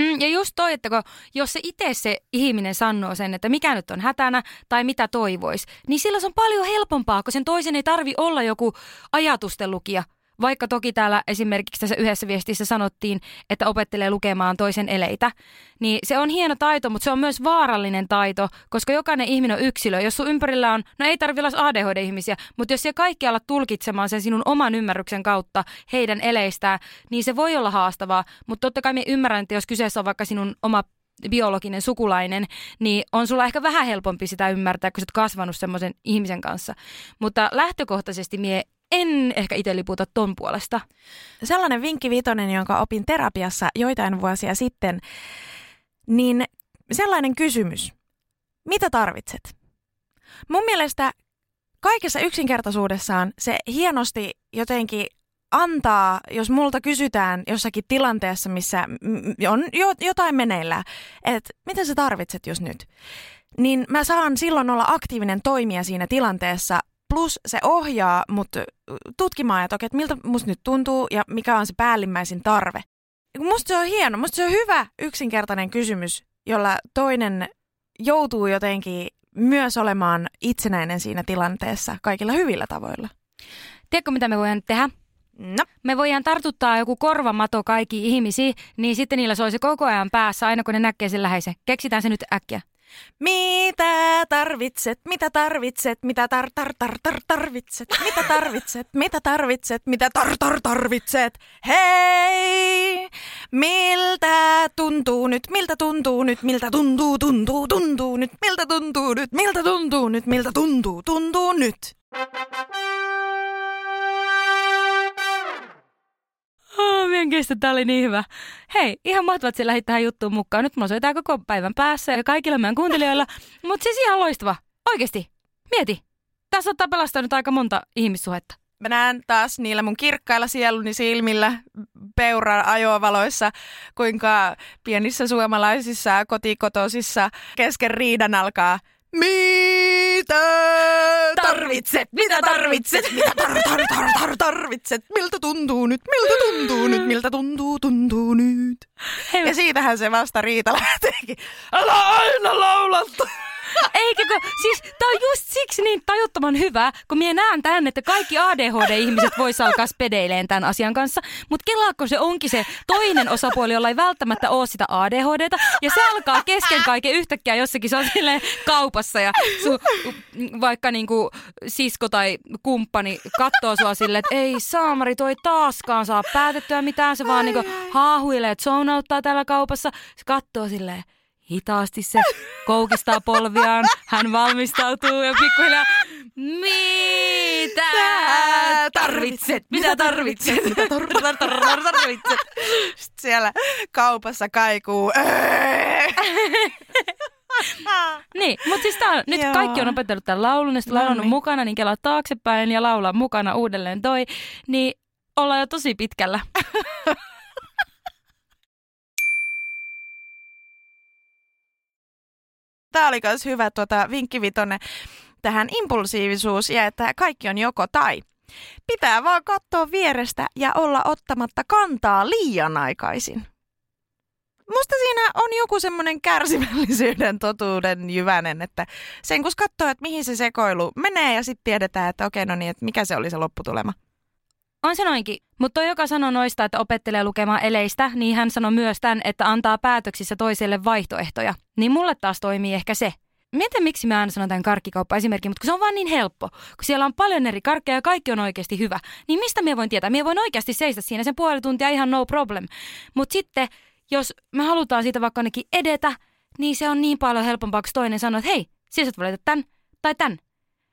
Mm, ja just toi, että kun, jos se itse se ihminen sanoo sen, että mikä nyt on hätänä tai mitä toivoisi, niin silloin se on paljon helpompaa, kun sen toisen ei tarvi olla joku ajatusten lukija – vaikka toki täällä esimerkiksi tässä yhdessä viestissä sanottiin, että opettelee lukemaan toisen eleitä, niin se on hieno taito, mutta se on myös vaarallinen taito, koska jokainen ihminen on yksilö. Jos sun ympärillä on, no ei tarvitse olla ADHD-ihmisiä, mutta jos se kaikki alat tulkitsemaan sen sinun oman ymmärryksen kautta heidän eleistään, niin se voi olla haastavaa. Mutta totta kai me ymmärrän, että jos kyseessä on vaikka sinun oma biologinen sukulainen, niin on sulla ehkä vähän helpompi sitä ymmärtää, kun sä oot kasvanut semmoisen ihmisen kanssa. Mutta lähtökohtaisesti mie en ehkä itse liputa ton puolesta. Sellainen vinkki vitonen, jonka opin terapiassa joitain vuosia sitten, niin sellainen kysymys. Mitä tarvitset? Mun mielestä kaikessa yksinkertaisuudessaan se hienosti jotenkin antaa, jos multa kysytään jossakin tilanteessa, missä on jotain meneillään, että mitä sä tarvitset just nyt, niin mä saan silloin olla aktiivinen toimija siinä tilanteessa Plus se ohjaa mut tutkimaan, että, okei, että miltä musta nyt tuntuu ja mikä on se päällimmäisin tarve. Musta se on hieno, musta se on hyvä yksinkertainen kysymys, jolla toinen joutuu jotenkin myös olemaan itsenäinen siinä tilanteessa kaikilla hyvillä tavoilla. Tiedätkö, mitä me voidaan tehdä? No. Me voidaan tartuttaa joku korvamato kaikki ihmisiä, niin sitten niillä soisi koko ajan päässä aina kun ne näkee sen läheisen. Keksitään se nyt äkkiä. Mitä tarvitset, mitä tarvitset, mitä tar tar tar tar tarvitset, mitä tarvitset, mitä tarvitset, mitä tar tar tarvitset. Hei, miltä tuntuu nyt, miltä tuntuu nyt, miltä tuntuu, tuntuu, tuntuu nyt, miltä tuntuu nyt, miltä tuntuu nyt, miltä tuntuu, tuntuu nyt. Oh, mien kestä, tää oli niin hyvä. Hei, ihan mahtavaa, että lähdit tähän juttuun mukaan. Nyt mulla soitaan koko päivän päässä ja kaikilla meidän kuuntelijoilla. Mutta siis ihan loistava. Oikeesti. Mieti. Tässä ottaa pelastaa nyt aika monta ihmissuhetta. Mä näen taas niillä mun kirkkailla sieluni silmillä peuran ajovaloissa, kuinka pienissä suomalaisissa kotikotosissa kesken riidan alkaa mitä tarvitset? Mitä tarvitset? Mitä tar, tar, tar, tar, tarvitset? Miltä tuntuu nyt? Miltä tuntuu nyt? Miltä tuntuu, tuntuu nyt? Hei, ja siitähän se vasta Riita lähteekin. Älä aina laulata! Eikä kun, siis tää on just siksi niin tajuttoman hyvä, kun minä näen tämän, että kaikki ADHD-ihmiset vois alkaa spedeileen tämän asian kanssa. Mutta kelaako se onkin se toinen osapuoli, jolla ei välttämättä ole sitä ADHDta, ja se alkaa kesken kaiken yhtäkkiä jossakin, se on silleen kaupassa, ja su, vaikka niinku sisko tai kumppani katsoo sua silleen, että ei saamari, toi taaskaan saa päätettyä mitään, se vaan niinku haahuilee, että zonauttaa täällä kaupassa, se katsoo silleen, Hitaasti se koukistaa polviaan, hän valmistautuu ja pikkuhiljaa, mitä tarvitset, mitä tarvitset, mitä tarvitset. Sitten siellä kaupassa kaikuu. niin, mutta siis tää on, nyt Joo. kaikki on opetellut tämän laulun, ja sitten no niin. mukana, niin kelaa taaksepäin ja laulaa mukana uudelleen toi, niin ollaan jo tosi pitkällä. Tämä oli myös hyvä tuota, vinkki vitonne tähän impulsiivisuus ja että kaikki on joko tai. Pitää vaan katsoa vierestä ja olla ottamatta kantaa liian aikaisin. Musta siinä on joku semmoinen kärsivällisyyden totuuden jyvänen, että sen kun katsoo, että mihin se sekoilu menee ja sitten tiedetään, että okei, no niin, että mikä se oli se lopputulema. On se noinkin. Mutta joka sanoo noista, että opettelee lukemaan eleistä, niin hän sanoi myös tämän, että antaa päätöksissä toiselle vaihtoehtoja. Niin mulle taas toimii ehkä se. Mietin, miksi mä aina sanon tämän karkkikauppa esimerkki, mutta kun se on vaan niin helppo. Kun siellä on paljon eri karkkeja ja kaikki on oikeasti hyvä, niin mistä me voin tietää? Minä voin oikeasti seistä siinä sen puoli tuntia ihan no problem. Mutta sitten, jos me halutaan siitä vaikka ainakin edetä, niin se on niin paljon helpompaa, kun toinen sanoo, että hei, siis et valita tämän tai tämän.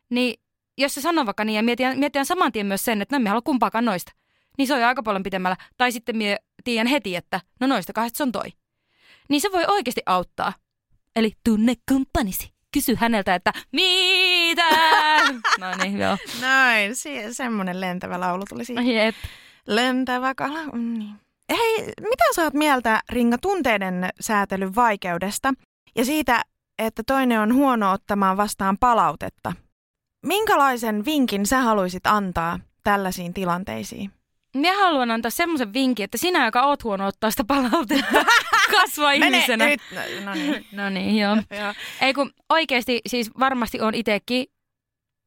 Niin jos se sanoo vaikka niin ja mietitään, mietitään saman tien myös sen, että no me halua kumpaakaan noista, niin se on jo aika paljon pitemmällä. Tai sitten mie tiedän heti, että no noista kahdesta se on toi. Niin se voi oikeasti auttaa. Eli tunne kumppanisi, kysy häneltä, että mitä? no niin, joo. Noin, se, semmoinen lentävä laulu tuli siitä. Jep. Lentävä kala. mm, Niin. Hei, mitä sä oot mieltä Ringa tunteiden säätelyn vaikeudesta ja siitä, että toinen on huono ottamaan vastaan palautetta? Minkälaisen vinkin sä haluaisit antaa tällaisiin tilanteisiin? Minä haluan antaa semmoisen vinkin, että sinä, joka oot huono ottaa sitä palautetta, kasvaa ihmisenä. nyt. No niin. No niin, joo. Joo. Ei kun oikeasti siis varmasti on itsekin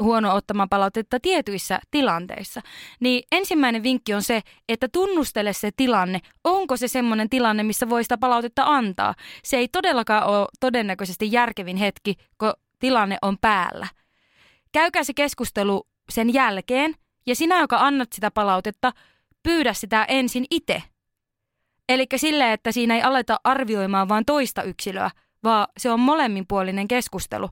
huono ottamaan palautetta tietyissä tilanteissa. Niin ensimmäinen vinkki on se, että tunnustele se tilanne. Onko se semmoinen tilanne, missä voi sitä palautetta antaa? Se ei todellakaan ole todennäköisesti järkevin hetki, kun tilanne on päällä. Käykää se keskustelu sen jälkeen ja sinä, joka annat sitä palautetta, pyydä sitä ensin itse. Eli silleen, että siinä ei aleta arvioimaan vain toista yksilöä, vaan se on molemminpuolinen keskustelu.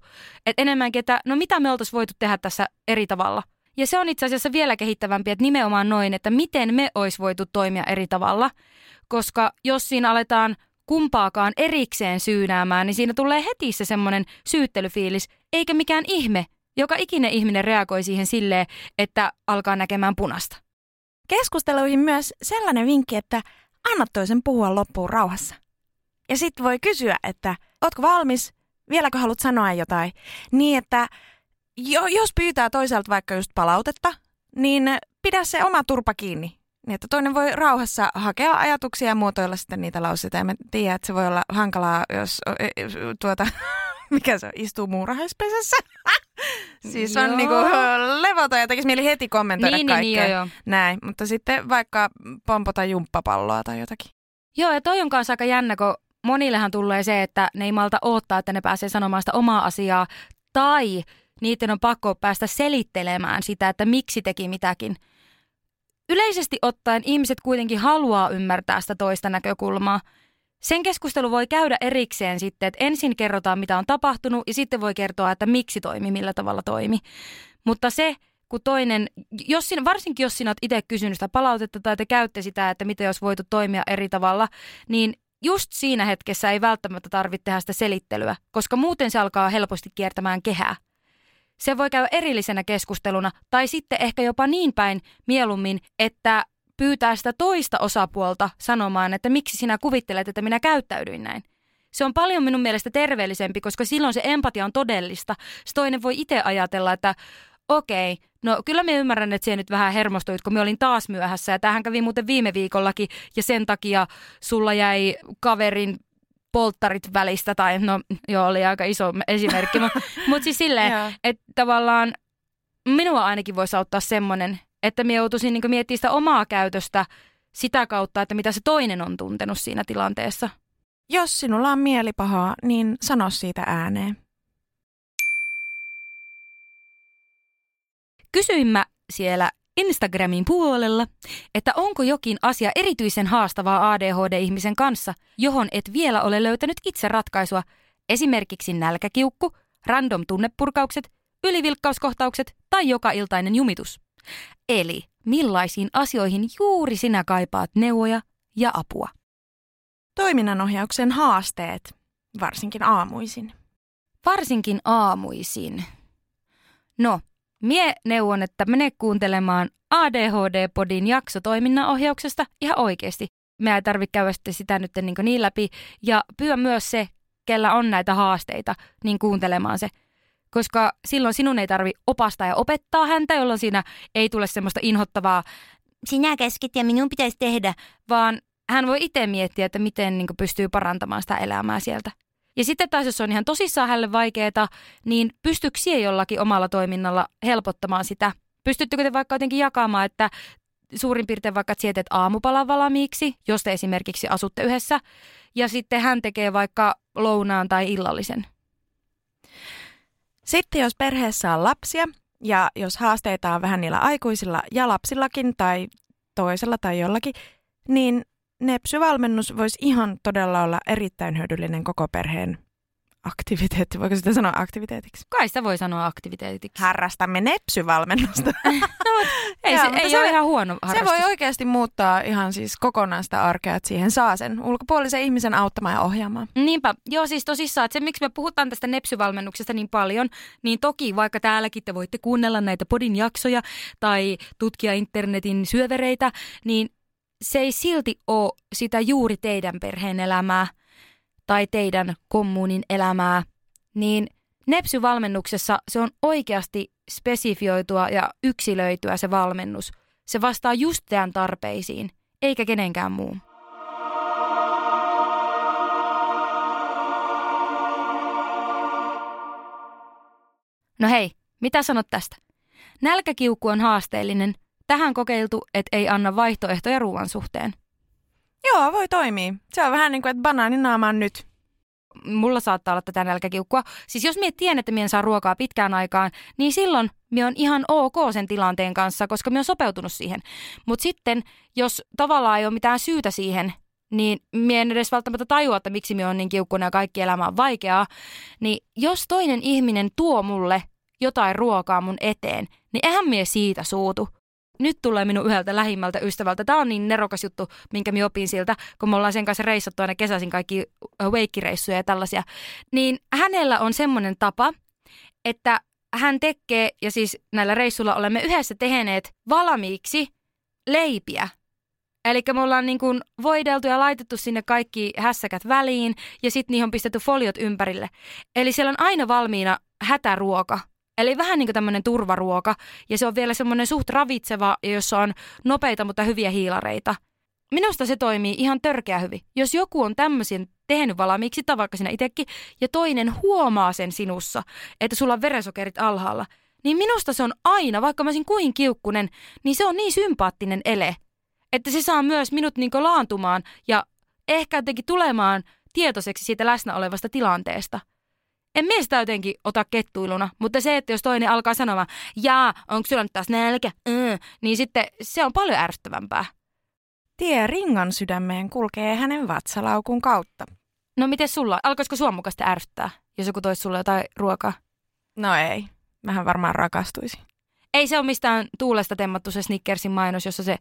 Et enemmänkin, että no mitä me oltaisiin voitu tehdä tässä eri tavalla. Ja se on itse asiassa vielä kehittävämpi, että nimenomaan noin, että miten me olisi voitu toimia eri tavalla. Koska jos siinä aletaan kumpaakaan erikseen syynäämään, niin siinä tulee heti se semmoinen syyttelyfiilis, eikä mikään ihme. Joka ikinen ihminen reagoi siihen silleen, että alkaa näkemään punasta. Keskusteluihin myös sellainen vinkki, että anna toisen puhua loppuun rauhassa. Ja sitten voi kysyä, että ootko valmis, vieläkö haluat sanoa jotain. Niin, että jo, jos pyytää toiselta vaikka just palautetta, niin pidä se oma turpa kiinni. Niin, että toinen voi rauhassa hakea ajatuksia ja muotoilla sitten niitä lauseita. Ja mä tiedän, että se voi olla hankalaa, jos tuota, mikä se on, istuu muurahaispesässä. siis on Joo. niinku levoton ja tekisi mieli heti kommentoida Niin, niin, kaikkea. niin, joo, joo. Näin, mutta sitten vaikka pompota jumppapalloa tai jotakin. Joo, ja toi on kanssa aika jännä, kun monillehan tulee se, että ne ei malta odottaa, että ne pääsee sanomaan sitä omaa asiaa, tai niiden on pakko päästä selittelemään sitä, että miksi teki mitäkin. Yleisesti ottaen ihmiset kuitenkin haluaa ymmärtää sitä toista näkökulmaa. Sen keskustelu voi käydä erikseen sitten, että ensin kerrotaan, mitä on tapahtunut, ja sitten voi kertoa, että miksi toimi, millä tavalla toimi. Mutta se, kun toinen, jos sinä, varsinkin jos sinä olet itse kysynyt sitä palautetta tai te käytte sitä, että miten olisi voitu toimia eri tavalla, niin just siinä hetkessä ei välttämättä tarvitse tehdä sitä selittelyä, koska muuten se alkaa helposti kiertämään kehää. Se voi käydä erillisenä keskusteluna tai sitten ehkä jopa niin päin mieluummin, että pyytää sitä toista osapuolta sanomaan, että miksi sinä kuvittelet, että minä käyttäydyin näin. Se on paljon minun mielestä terveellisempi, koska silloin se empatia on todellista. Se toinen voi itse ajatella, että okei, no kyllä me ymmärrän, että siellä nyt vähän hermostuit, kun me olin taas myöhässä. Ja tämähän kävi muuten viime viikollakin ja sen takia sulla jäi kaverin polttarit välistä, tai no joo, oli aika iso esimerkki, mutta mut siis silleen, että tavallaan minua ainakin voisi auttaa semmoinen, että minä joutuisin niin miettimään sitä omaa käytöstä sitä kautta, että mitä se toinen on tuntenut siinä tilanteessa. Jos sinulla on mieli pahaa, niin sano siitä ääneen. Kysyin mä siellä Instagramin puolella, että onko jokin asia erityisen haastavaa ADHD-ihmisen kanssa, johon et vielä ole löytänyt itse ratkaisua, esimerkiksi nälkäkiukku, random tunnepurkaukset, ylivilkkauskohtaukset tai joka iltainen jumitus. Eli millaisiin asioihin juuri sinä kaipaat neuvoja ja apua. Toiminnanohjauksen haasteet, varsinkin aamuisin. Varsinkin aamuisin. No, mie neuvon, että mene kuuntelemaan ADHD-podin jakso toiminnanohjauksesta ihan oikeasti. Me ei tarvitse käydä sitä nyt niin, niin läpi. Ja pyö myös se, kellä on näitä haasteita, niin kuuntelemaan se. Koska silloin sinun ei tarvi opastaa ja opettaa häntä, jolloin siinä ei tule semmoista inhottavaa, sinä keskit ja minun pitäisi tehdä, vaan hän voi itse miettiä, että miten niin pystyy parantamaan sitä elämää sieltä. Ja sitten taas, jos on ihan tosissaan hänelle vaikeaa, niin pystyykö sie jollakin omalla toiminnalla helpottamaan sitä? Pystyttekö te vaikka jotenkin jakamaan, että suurin piirtein vaikka teet aamupalan valmiiksi, jos te esimerkiksi asutte yhdessä, ja sitten hän tekee vaikka lounaan tai illallisen. Sitten jos perheessä on lapsia ja jos haasteita on vähän niillä aikuisilla ja lapsillakin tai toisella tai jollakin, niin nepsyvalmennus voisi ihan todella olla erittäin hyödyllinen koko perheen aktiviteetti. Voiko sitä sanoa aktiviteetiksi? Kai sitä voi sanoa aktiviteetiksi. Harrastamme nepsyvalmennusta. ei Joo, se, ei se- ole ihan huono Se harrastus. voi oikeasti muuttaa ihan siis kokonaan sitä arkea, että siihen saa sen ulkopuolisen ihmisen auttamaan ja ohjaamaan. Niinpä, joo siis tosissaan, että se miksi me puhutaan tästä nepsyvalmennuksesta niin paljon, niin toki vaikka täälläkin te voitte kuunnella näitä podin jaksoja tai tutkia internetin syövereitä, niin se ei silti ole sitä juuri teidän perheen elämää tai teidän kommunin elämää, niin nepsyvalmennuksessa se on oikeasti spesifioitua ja yksilöityä se valmennus. Se vastaa just teidän tarpeisiin, eikä kenenkään muun. No hei, mitä sanot tästä? Nälkäkiukku on haasteellinen. Tähän kokeiltu, että ei anna vaihtoehtoja ruoan suhteen. Joo, voi toimia. Se on vähän niin kuin, että banaaninaama on nyt. Mulla saattaa olla tätä nälkäkiukkua. Siis jos mie tiedän, että mie saa ruokaa pitkään aikaan, niin silloin mie on ihan ok sen tilanteen kanssa, koska mie on sopeutunut siihen. Mutta sitten, jos tavallaan ei ole mitään syytä siihen, niin mie en edes välttämättä tajua, että miksi mie on niin kiukkunen ja kaikki elämä on vaikeaa. Niin jos toinen ihminen tuo mulle jotain ruokaa mun eteen, niin eihän mie siitä suutu. Nyt tulee minun yhdeltä lähimmältä ystävältä. Tämä on niin nerokas juttu, minkä minä opin siltä, kun me ollaan sen kanssa reissattu aina kesäisin kaikki weikkireissuja ja tällaisia. Niin hänellä on semmoinen tapa, että hän tekee, ja siis näillä reissuilla olemme yhdessä tehneet valmiiksi leipiä. Eli me ollaan niin kuin voideltu ja laitettu sinne kaikki hässäkät väliin ja sitten niihin on pistetty foliot ympärille. Eli siellä on aina valmiina hätäruoka. Eli vähän niin kuin tämmöinen turvaruoka ja se on vielä semmoinen suht ravitseva, jossa on nopeita, mutta hyviä hiilareita. Minusta se toimii ihan törkeä hyvin. Jos joku on tämmöisen tehnyt valmiiksi, tai vaikka sinä itsekin, ja toinen huomaa sen sinussa, että sulla on verensokerit alhaalla, niin minusta se on aina, vaikka mä olisin kuin kiukkunen, niin se on niin sympaattinen ele, että se saa myös minut niin laantumaan ja ehkä jotenkin tulemaan tietoiseksi siitä läsnä olevasta tilanteesta. En mie sitä jotenkin ota kettuiluna, mutta se, että jos toinen alkaa sanomaan, jaa, onko sulla nyt taas nälkä, mm, niin sitten se on paljon ärsyttävämpää. Tie ringan sydämeen kulkee hänen vatsalaukun kautta. No miten sulla, alkoisiko sua mukaista ärsyttää, jos joku toisi sulle jotain ruokaa? No ei. Mähän varmaan rakastuisin. Ei se ole mistään tuulesta temmattu se Snickersin mainos, jossa se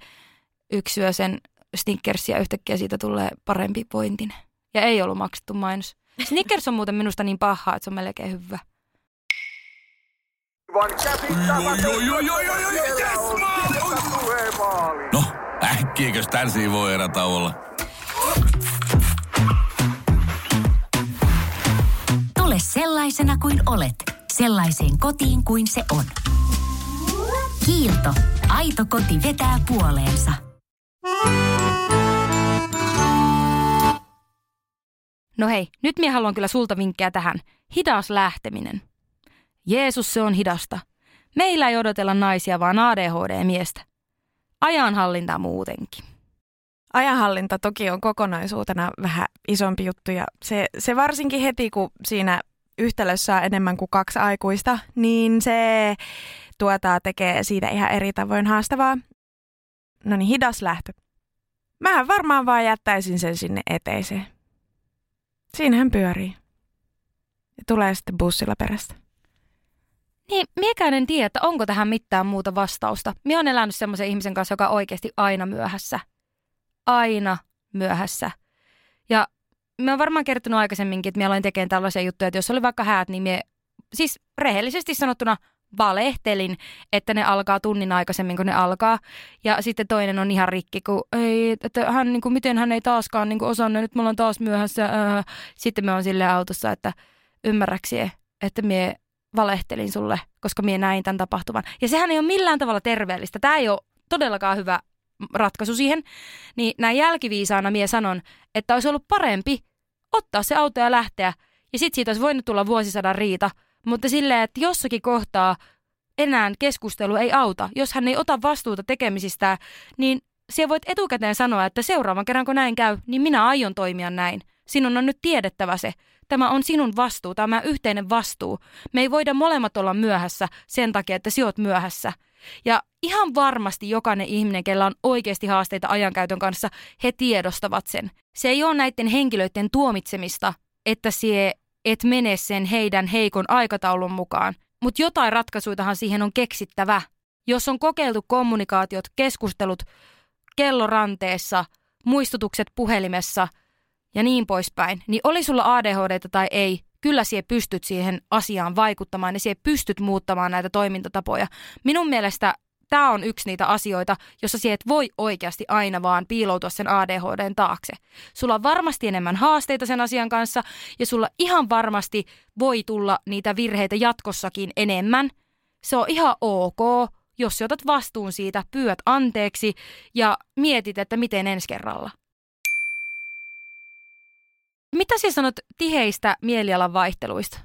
yksi syö sen Snickersia yhtäkkiä siitä tulee parempi pointin. Ja ei ollut maksettu mainos. Snickers on muuten minusta niin paha, että se on melkein hyvä. No, äkkiäkös tän voi erätä olla? Tule sellaisena kuin olet, sellaiseen kotiin kuin se on. Kiilto. Aito koti vetää puoleensa. No hei, nyt minä haluan kyllä sulta vinkkejä tähän. Hidas lähteminen. Jeesus, se on hidasta. Meillä ei odotella naisia, vaan ADHD-miestä. Ajanhallinta muutenkin. Ajanhallinta toki on kokonaisuutena vähän isompi juttu ja se, se varsinkin heti, kun siinä yhtälössä on enemmän kuin kaksi aikuista, niin se tuota, tekee siitä ihan eri tavoin haastavaa. No niin, hidas lähtö. Mähän varmaan vaan jättäisin sen sinne eteiseen. Siinähän pyörii. Ja tulee sitten bussilla perästä. Niin, miekään en tiedä, että onko tähän mitään muuta vastausta. Minä olen elänyt semmoisen ihmisen kanssa, joka on oikeasti aina myöhässä. Aina myöhässä. Ja mä oon varmaan kertonut aikaisemminkin, että minä aloin tekemään tällaisia juttuja, että jos oli vaikka häät, niin minä siis rehellisesti sanottuna valehtelin, että ne alkaa tunnin aikaisemmin, kun ne alkaa. Ja sitten toinen on ihan rikki, kun ei, että hän, niin kuin, miten hän ei taaskaan niin kuin osannut, nyt me ollaan taas myöhässä. Äh. Sitten me on silleen autossa, että ymmärräksiä, että mie valehtelin sulle, koska mie näin tämän tapahtuvan. Ja sehän ei ole millään tavalla terveellistä. Tämä ei ole todellakaan hyvä ratkaisu siihen. Niin näin jälkiviisaana mie sanon, että olisi ollut parempi ottaa se auto ja lähteä. Ja sitten siitä olisi voinut tulla vuosisadan riita. Mutta silleen, että jossakin kohtaa enää keskustelu ei auta. Jos hän ei ota vastuuta tekemisistä, niin siellä voit etukäteen sanoa, että seuraavan kerran kun näin käy, niin minä aion toimia näin. Sinun on nyt tiedettävä se. Tämä on sinun vastuu, tämä on yhteinen vastuu. Me ei voida molemmat olla myöhässä sen takia, että sinä oot myöhässä. Ja ihan varmasti jokainen ihminen, kellä on oikeasti haasteita ajankäytön kanssa, he tiedostavat sen. Se ei ole näiden henkilöiden tuomitsemista, että sie et mene sen heidän heikon aikataulun mukaan. Mutta jotain ratkaisuitahan siihen on keksittävä. Jos on kokeiltu kommunikaatiot, keskustelut kelloranteessa, muistutukset puhelimessa ja niin poispäin, niin oli sulla ADHD tai ei, kyllä sie pystyt siihen asiaan vaikuttamaan ja sie pystyt muuttamaan näitä toimintatapoja. Minun mielestä tämä on yksi niitä asioita, jossa sie et voi oikeasti aina vaan piiloutua sen ADHDn taakse. Sulla on varmasti enemmän haasteita sen asian kanssa ja sulla ihan varmasti voi tulla niitä virheitä jatkossakin enemmän. Se on ihan ok, jos otat vastuun siitä, pyöt anteeksi ja mietit, että miten ensi kerralla. Mitä siis sanot tiheistä mielialan vaihteluista?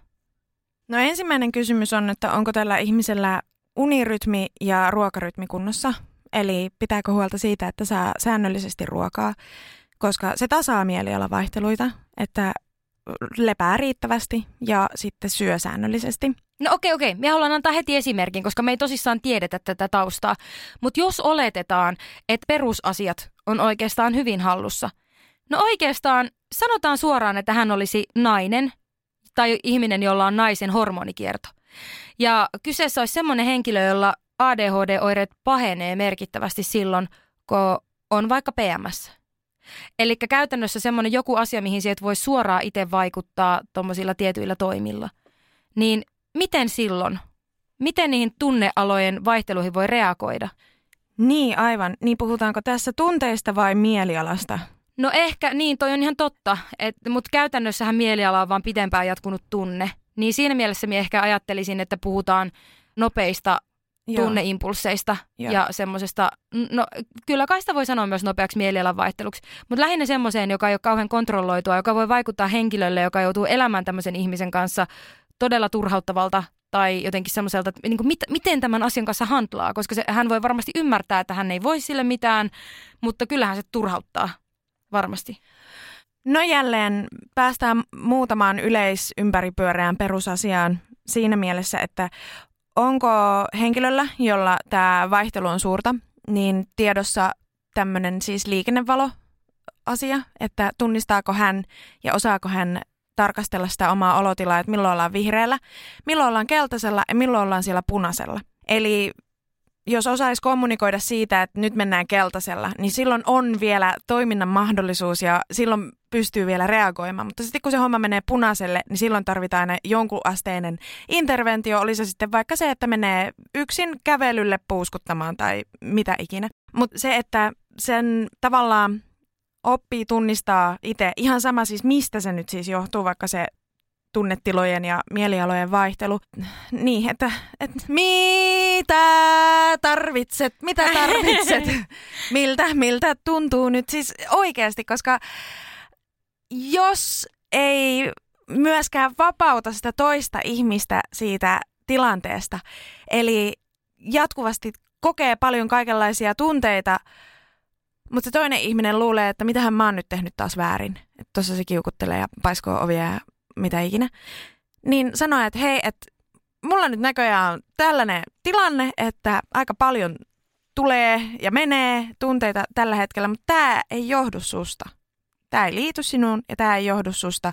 No ensimmäinen kysymys on, että onko tällä ihmisellä unirytmi ja ruokarytmi kunnossa? Eli pitääkö huolta siitä, että saa säännöllisesti ruokaa, koska se tasaa mielialavaihteluita, että lepää riittävästi ja sitten syö säännöllisesti. No okei, okei. Me haluan antaa heti esimerkin, koska me ei tosissaan tiedetä tätä taustaa. Mutta jos oletetaan, että perusasiat on oikeastaan hyvin hallussa. No oikeastaan sanotaan suoraan, että hän olisi nainen tai ihminen, jolla on naisen hormonikierto. Ja kyseessä olisi semmoinen henkilö, jolla ADHD-oireet pahenee merkittävästi silloin, kun on vaikka PMS. Eli käytännössä semmoinen joku asia, mihin sieltä voi suoraan itse vaikuttaa tuommoisilla tietyillä toimilla. Niin miten silloin? Miten niihin tunnealojen vaihteluihin voi reagoida? Niin, aivan. Niin puhutaanko tässä tunteista vai mielialasta? No ehkä, niin toi on ihan totta, mutta käytännössähän mieliala on vaan pitempään jatkunut tunne. Niin siinä mielessä minä ehkä ajattelisin, että puhutaan nopeista Joo. tunneimpulseista Joo. ja semmoisesta, no kyllä kai sitä voi sanoa myös nopeaksi mielialan vaihteluksi, mutta lähinnä semmoiseen, joka ei ole kauhean kontrolloitua, joka voi vaikuttaa henkilölle, joka joutuu elämään tämmöisen ihmisen kanssa todella turhauttavalta tai jotenkin semmoiselta, että niin kuin mit, miten tämän asian kanssa handlaa, koska se, hän voi varmasti ymmärtää, että hän ei voi sille mitään, mutta kyllähän se turhauttaa varmasti. No jälleen päästään muutamaan yleisympäripyöreään perusasiaan siinä mielessä, että onko henkilöllä, jolla tämä vaihtelu on suurta, niin tiedossa tämmöinen siis liikennevalo asia, että tunnistaako hän ja osaako hän tarkastella sitä omaa olotilaa, että milloin ollaan vihreällä, milloin ollaan keltaisella ja milloin ollaan siellä punaisella. Eli jos osaisi kommunikoida siitä, että nyt mennään keltaisella, niin silloin on vielä toiminnan mahdollisuus ja silloin pystyy vielä reagoimaan. Mutta sitten kun se homma menee punaiselle, niin silloin tarvitaan aina jonkun asteinen interventio. Oli se sitten vaikka se, että menee yksin kävelylle puuskuttamaan tai mitä ikinä. Mutta se, että sen tavallaan oppii tunnistaa itse, ihan sama siis mistä se nyt siis johtuu, vaikka se tunnetilojen ja mielialojen vaihtelu. Niin, että, että mitä tarvitset, mitä tarvitset, miltä, miltä tuntuu nyt siis oikeasti, koska jos ei myöskään vapauta sitä toista ihmistä siitä tilanteesta, eli jatkuvasti kokee paljon kaikenlaisia tunteita, mutta se toinen ihminen luulee, että mitähän mä oon nyt tehnyt taas väärin. Tuossa se kiukuttelee ja paiskoo ovia ja mitä ikinä. Niin sanoi, että hei, että mulla nyt näköjään on tällainen tilanne, että aika paljon tulee ja menee tunteita tällä hetkellä, mutta tämä ei johdu susta. Tämä ei liity sinuun ja tämä ei johdu susta.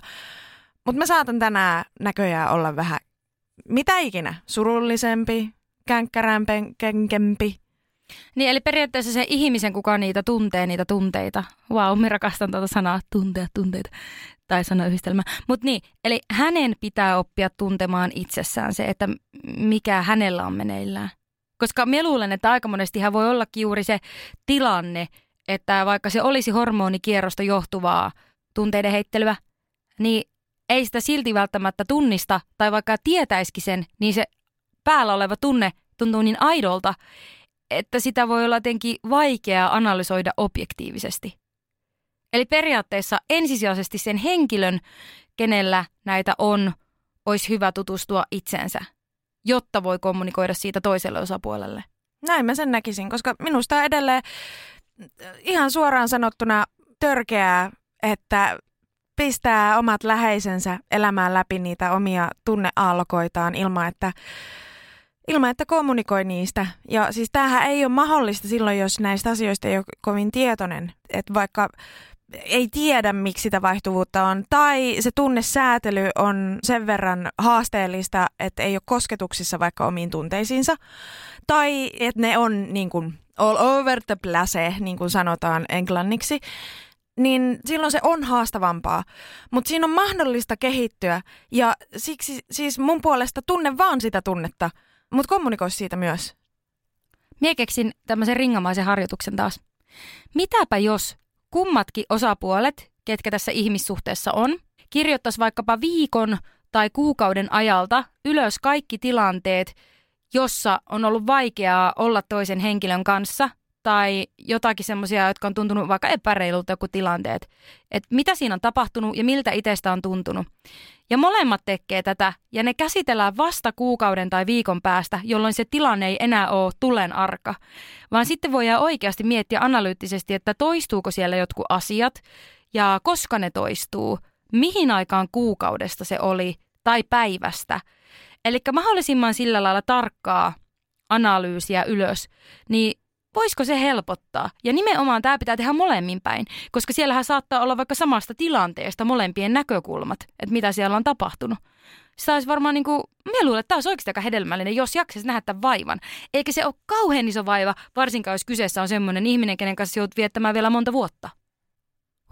Mutta mä saatan tänään näköjään olla vähän mitä ikinä, surullisempi, känkkärämpi, niin, eli periaatteessa se ihmisen, kuka niitä tuntee, niitä tunteita. Vau, wow, mä rakastan tuota sanaa, tuntea tunteita, tai sanayhdistelmä. Mutta niin, eli hänen pitää oppia tuntemaan itsessään se, että mikä hänellä on meneillään. Koska mä luulen, että aika monesti hän voi olla juuri se tilanne, että vaikka se olisi hormonikierrosta johtuvaa tunteiden heittelyä, niin ei sitä silti välttämättä tunnista, tai vaikka tietäisikin sen, niin se päällä oleva tunne tuntuu niin aidolta, että sitä voi olla jotenkin vaikea analysoida objektiivisesti. Eli periaatteessa ensisijaisesti sen henkilön, kenellä näitä on, olisi hyvä tutustua itsensä, jotta voi kommunikoida siitä toiselle osapuolelle. Näin mä sen näkisin, koska minusta edelleen ihan suoraan sanottuna törkeää, että pistää omat läheisensä elämään läpi niitä omia tunneaallokoitaan ilman, että ilman, että kommunikoi niistä. Ja siis tämähän ei ole mahdollista silloin, jos näistä asioista ei ole kovin tietoinen. Että vaikka ei tiedä, miksi sitä vaihtuvuutta on, tai se tunnesäätely on sen verran haasteellista, että ei ole kosketuksissa vaikka omiin tunteisiinsa, tai että ne on niin kuin all over the place, niin kuin sanotaan englanniksi, niin silloin se on haastavampaa. Mutta siinä on mahdollista kehittyä ja siksi siis mun puolesta tunne vaan sitä tunnetta, mutta kommunikoi siitä myös. Mie keksin tämmöisen ringamaisen harjoituksen taas. Mitäpä jos kummatkin osapuolet, ketkä tässä ihmissuhteessa on, kirjoittaisi vaikkapa viikon tai kuukauden ajalta ylös kaikki tilanteet, jossa on ollut vaikeaa olla toisen henkilön kanssa tai jotakin semmoisia, jotka on tuntunut vaikka epäreilulta joku tilanteet. Että mitä siinä on tapahtunut ja miltä itsestä on tuntunut. Ja molemmat tekee tätä ja ne käsitellään vasta kuukauden tai viikon päästä, jolloin se tilanne ei enää ole tulen arka. Vaan sitten voidaan oikeasti miettiä analyyttisesti, että toistuuko siellä jotkut asiat ja koska ne toistuu, mihin aikaan kuukaudesta se oli tai päivästä. Eli mahdollisimman sillä lailla tarkkaa analyysiä ylös, niin voisiko se helpottaa? Ja nimenomaan tämä pitää tehdä molemmin päin, koska siellähän saattaa olla vaikka samasta tilanteesta molempien näkökulmat, että mitä siellä on tapahtunut. Se olisi varmaan niin kuin, minä luulen, että tämä olisi oikeasti aika hedelmällinen, jos jaksaisi nähdä tämän vaivan. Eikä se ole kauhean iso vaiva, varsinkaan jos kyseessä on sellainen ihminen, kenen kanssa joudut viettämään vielä monta vuotta.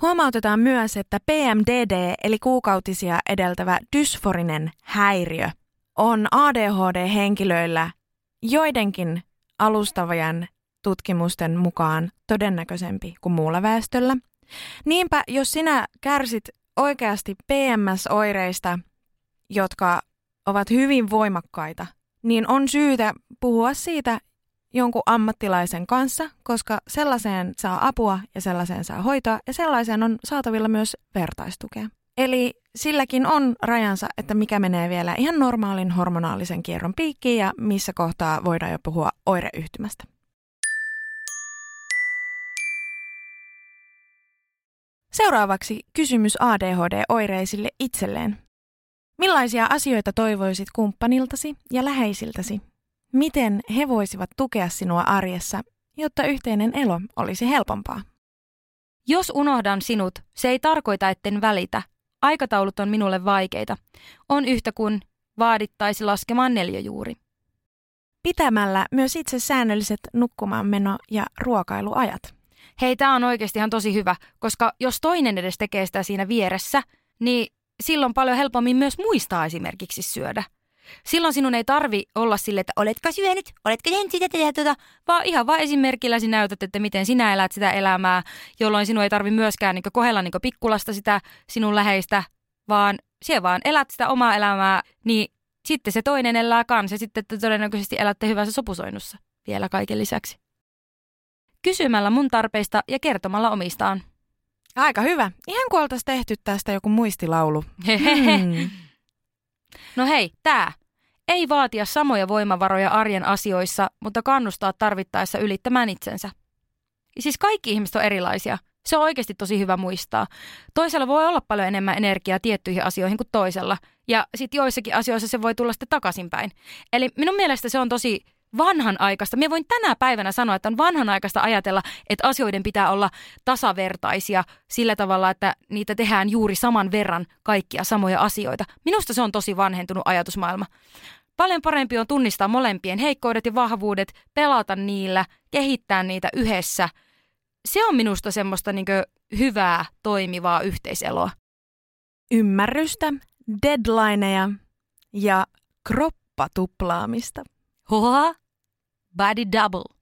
Huomautetaan myös, että PMDD eli kuukautisia edeltävä dysforinen häiriö on ADHD-henkilöillä joidenkin alustavajan tutkimusten mukaan todennäköisempi kuin muulla väestöllä. Niinpä, jos sinä kärsit oikeasti PMS-oireista, jotka ovat hyvin voimakkaita, niin on syytä puhua siitä jonkun ammattilaisen kanssa, koska sellaiseen saa apua ja sellaiseen saa hoitoa ja sellaiseen on saatavilla myös vertaistukea. Eli silläkin on rajansa, että mikä menee vielä ihan normaalin hormonaalisen kierron piikkiin ja missä kohtaa voidaan jo puhua oireyhtymästä. Seuraavaksi kysymys ADHD-oireisille itselleen. Millaisia asioita toivoisit kumppaniltasi ja läheisiltäsi? Miten he voisivat tukea sinua arjessa, jotta yhteinen elo olisi helpompaa? Jos unohdan sinut, se ei tarkoita, etten välitä. Aikataulut on minulle vaikeita. On yhtä kuin vaadittaisi laskemaan neljöjuuri. Pitämällä myös itse säännölliset nukkumaanmeno- ja ruokailuajat. Hei, tämä on oikeasti ihan tosi hyvä, koska jos toinen edes tekee sitä siinä vieressä, niin silloin paljon helpommin myös muistaa esimerkiksi syödä. Silloin sinun ei tarvi olla sille, että oletko syönyt, oletko tehnyt sitä ja tuota, vaan ihan vain esimerkillä sinä näytät, että miten sinä elät sitä elämää, jolloin sinun ei tarvi myöskään niin kohdella niin pikkulasta sitä sinun läheistä, vaan siellä vaan elät sitä omaa elämää, niin sitten se toinen elää kanssa ja sitten että todennäköisesti elätte hyvässä sopusoinnussa vielä kaiken lisäksi kysymällä mun tarpeista ja kertomalla omistaan. Aika hyvä. Ihan kuin oltaisiin tehty tästä joku muistilaulu. Hmm. No hei, tää. Ei vaatia samoja voimavaroja arjen asioissa, mutta kannustaa tarvittaessa ylittämään itsensä. Siis kaikki ihmiset on erilaisia. Se on oikeasti tosi hyvä muistaa. Toisella voi olla paljon enemmän energiaa tiettyihin asioihin kuin toisella. Ja sitten joissakin asioissa se voi tulla sitten takaisinpäin. Eli minun mielestä se on tosi vanhanaikaista. Minä voin tänä päivänä sanoa, että on vanhanaikaista ajatella, että asioiden pitää olla tasavertaisia sillä tavalla, että niitä tehdään juuri saman verran kaikkia samoja asioita. Minusta se on tosi vanhentunut ajatusmaailma. Paljon parempi on tunnistaa molempien heikkoudet ja vahvuudet, pelata niillä, kehittää niitä yhdessä. Se on minusta semmoista niin hyvää, toimivaa yhteiseloa. Ymmärrystä, deadlineja ja kroppatuplaamista. Hoa? Body double.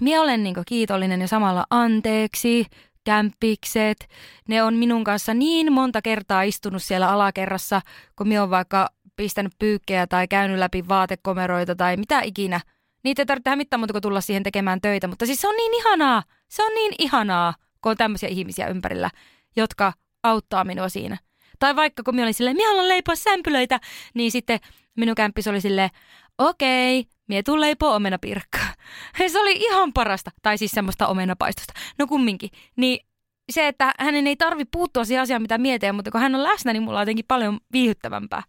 Mie olen niinku kiitollinen ja samalla anteeksi, kämppikset. Ne on minun kanssa niin monta kertaa istunut siellä alakerrassa, kun mie on vaikka pistänyt pyykkejä tai käynyt läpi vaatekomeroita tai mitä ikinä. Niitä ei tarvitse mitään muuta kuin tulla siihen tekemään töitä, mutta siis se on niin ihanaa. Se on niin ihanaa, kun on tämmöisiä ihmisiä ympärillä, jotka auttaa minua siinä. Tai vaikka kun minä olin silleen, minä haluan leipoa sämpylöitä, niin sitten minun kämppis oli silleen, okei, mie tuu leipoo omenapirkkaa. Se oli ihan parasta. Tai siis semmoista omenapaistosta. No kumminkin. Niin se, että hänen ei tarvi puuttua siihen asiaan, mitä mietin, mutta kun hän on läsnä, niin mulla on jotenkin paljon viihyttävämpää.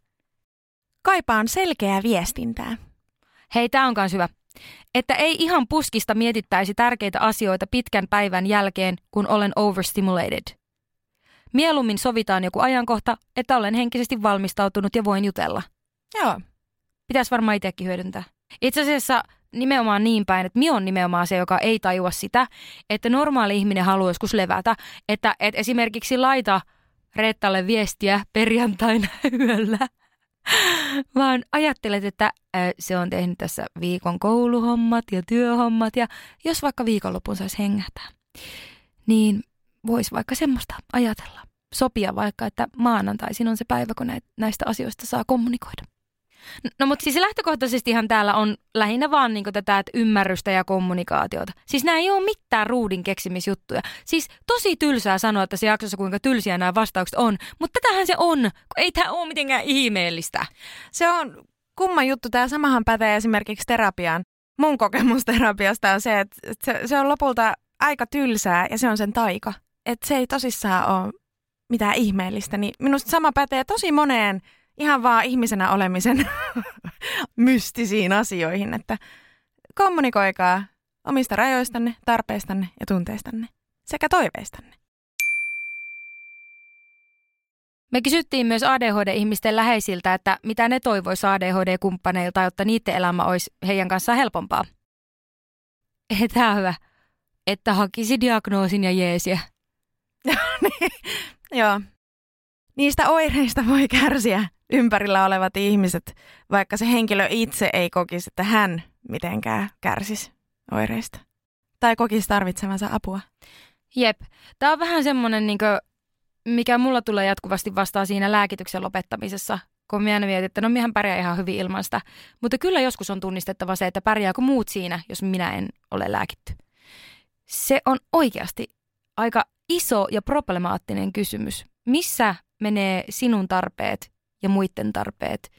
Kaipaan selkeää viestintää. Hei, tää on kans hyvä. Että ei ihan puskista mietittäisi tärkeitä asioita pitkän päivän jälkeen, kun olen overstimulated. Mieluummin sovitaan joku ajankohta, että olen henkisesti valmistautunut ja voin jutella. Joo. Pitäisi varmaan itsekin hyödyntää. Itse asiassa nimenomaan niin päin, että mi on nimenomaan se, joka ei tajua sitä, että normaali ihminen haluaa joskus levätä. Että, että esimerkiksi laita Reettalle viestiä perjantaina yöllä, vaan ajattelet, että äh, se on tehnyt tässä viikon kouluhommat ja työhommat ja jos vaikka viikonlopun saisi hengähtää, niin voisi vaikka semmoista ajatella. Sopia vaikka, että maanantaisin on se päivä, kun näistä asioista saa kommunikoida. No mutta siis lähtökohtaisestihan täällä on lähinnä vaan niin tätä että ymmärrystä ja kommunikaatiota. Siis nämä ei ole mitään ruudin keksimisjuttuja. Siis tosi tylsää sanoa tässä jaksossa, kuinka tylsiä nämä vastaukset on. Mutta tätähän se on, kun ei tämä ole mitenkään ihmeellistä. Se on kumma juttu. Tämä samahan pätee esimerkiksi terapiaan. Mun kokemus terapiasta on se, että se on lopulta aika tylsää ja se on sen taika. Että se ei tosissaan ole mitään ihmeellistä. Niin minusta sama pätee tosi moneen ihan vaan ihmisenä olemisen mystisiin asioihin, että kommunikoikaa omista rajoistanne, tarpeistanne ja tunteistanne sekä toiveistanne. Me kysyttiin myös ADHD-ihmisten läheisiltä, että mitä ne toivoisi ADHD-kumppaneilta, jotta niiden elämä olisi heidän kanssaan helpompaa. Tämä on hyvä, että hakisi diagnoosin ja jeesiä. Niin, joo. Niistä oireista voi kärsiä ympärillä olevat ihmiset, vaikka se henkilö itse ei kokisi, että hän mitenkään kärsisi oireista. Tai kokisi tarvitsevansa apua. Jep. Tämä on vähän semmoinen, niin mikä mulla tulee jatkuvasti vastaan siinä lääkityksen lopettamisessa, kun minä aina mietin, että no mihän pärjää ihan hyvin ilman sitä. Mutta kyllä joskus on tunnistettava se, että pärjääkö muut siinä, jos minä en ole lääkitty. Se on oikeasti aika iso ja problemaattinen kysymys. Missä menee sinun tarpeet ja muiden tarpeet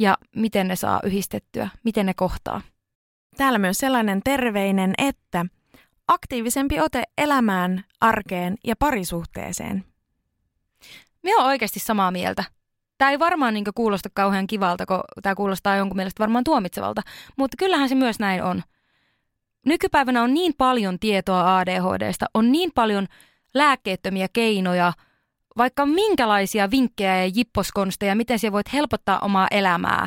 ja miten ne saa yhdistettyä, miten ne kohtaa. Täällä myös sellainen terveinen, että aktiivisempi ote elämään, arkeen ja parisuhteeseen. Minä olen oikeasti samaa mieltä. Tämä ei varmaan niin kuulosta kauhean kivalta, kun tämä kuulostaa jonkun mielestä varmaan tuomitsevalta, mutta kyllähän se myös näin on. Nykypäivänä on niin paljon tietoa ADHDsta, on niin paljon lääkkeettömiä keinoja – vaikka minkälaisia vinkkejä ja jipposkonsteja, miten sä voit helpottaa omaa elämää,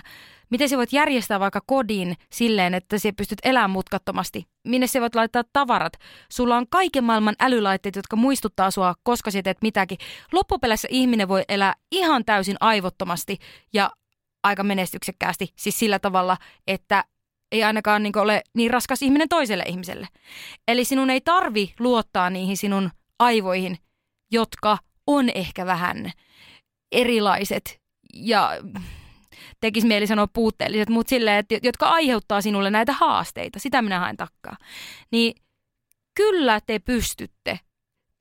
miten sä voit järjestää vaikka kodin silleen, että sä pystyt elämään mutkattomasti, minne sä voit laittaa tavarat. Sulla on kaiken maailman älylaitteet, jotka muistuttaa sua, koska sä teet mitäkin. Loppupeleissä ihminen voi elää ihan täysin aivottomasti ja aika menestyksekkäästi, siis sillä tavalla, että ei ainakaan niin ole niin raskas ihminen toiselle ihmiselle. Eli sinun ei tarvi luottaa niihin sinun aivoihin, jotka on ehkä vähän erilaiset ja tekisi mieli sanoa puutteelliset, mutta silleen, että, jotka aiheuttaa sinulle näitä haasteita, sitä minä haen takkaa. Niin kyllä te pystytte.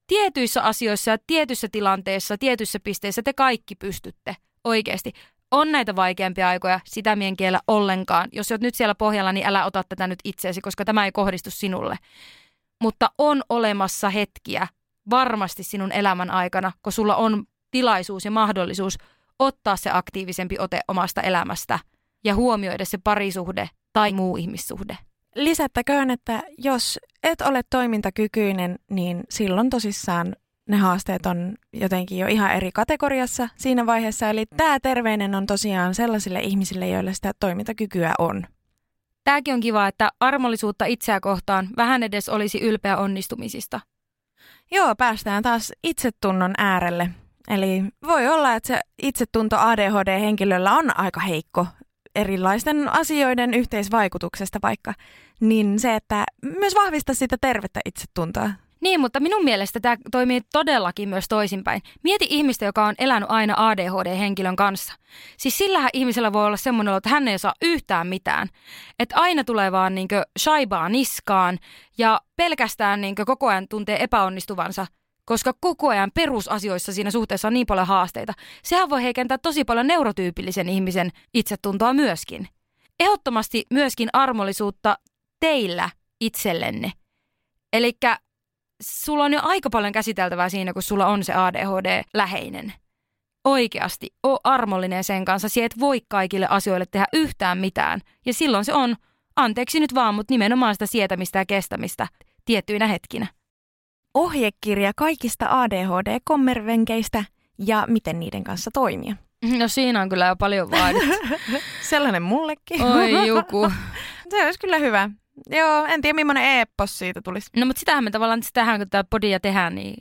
Tietyissä asioissa ja tietyissä tilanteissa, tietyissä pisteissä te kaikki pystytte oikeasti. On näitä vaikeampia aikoja, sitä mien kiellä ollenkaan. Jos olet nyt siellä pohjalla, niin älä ota tätä nyt itseesi, koska tämä ei kohdistu sinulle. Mutta on olemassa hetkiä, varmasti sinun elämän aikana, kun sulla on tilaisuus ja mahdollisuus ottaa se aktiivisempi ote omasta elämästä ja huomioida se parisuhde tai muu ihmissuhde. Lisättäköön, että jos et ole toimintakykyinen, niin silloin tosissaan ne haasteet on jotenkin jo ihan eri kategoriassa siinä vaiheessa. Eli tämä terveinen on tosiaan sellaisille ihmisille, joille sitä toimintakykyä on. Tämäkin on kiva, että armollisuutta itseä kohtaan vähän edes olisi ylpeä onnistumisista – Joo, päästään taas itsetunnon äärelle. Eli voi olla, että se itsetunto ADHD-henkilöllä on aika heikko erilaisten asioiden yhteisvaikutuksesta vaikka, niin se, että myös vahvistaa sitä tervettä itsetuntoa. Niin, mutta minun mielestä tämä toimii todellakin myös toisinpäin. Mieti ihmistä, joka on elänyt aina ADHD-henkilön kanssa. Siis sillähän ihmisellä voi olla semmoinen, että hän ei saa yhtään mitään. Että aina tulee vaan niinkö shaibaa niskaan ja pelkästään niinkö koko ajan tuntee epäonnistuvansa, koska koko ajan perusasioissa siinä suhteessa on niin paljon haasteita. Sehän voi heikentää tosi paljon neurotyypillisen ihmisen itsetuntoa myöskin. Ehdottomasti myöskin armollisuutta teillä itsellenne. Eli sulla on jo aika paljon käsiteltävää siinä, kun sulla on se ADHD-läheinen. Oikeasti, o armollinen sen kanssa. Sie et voi kaikille asioille tehdä yhtään mitään. Ja silloin se on Anteeksi nyt vaan, mutta nimenomaan sitä sietämistä ja kestämistä tiettyinä hetkinä. Ohjekirja kaikista ADHD-kommervenkeistä ja miten niiden kanssa toimia. No siinä on kyllä jo paljon vaadittu. Sellainen mullekin. Oi joku. Se olisi kyllä hyvä. Joo, en tiedä millainen e-pos siitä tulisi. No mutta sitähän me tavallaan sitähän kun tämä podia tehdään, niin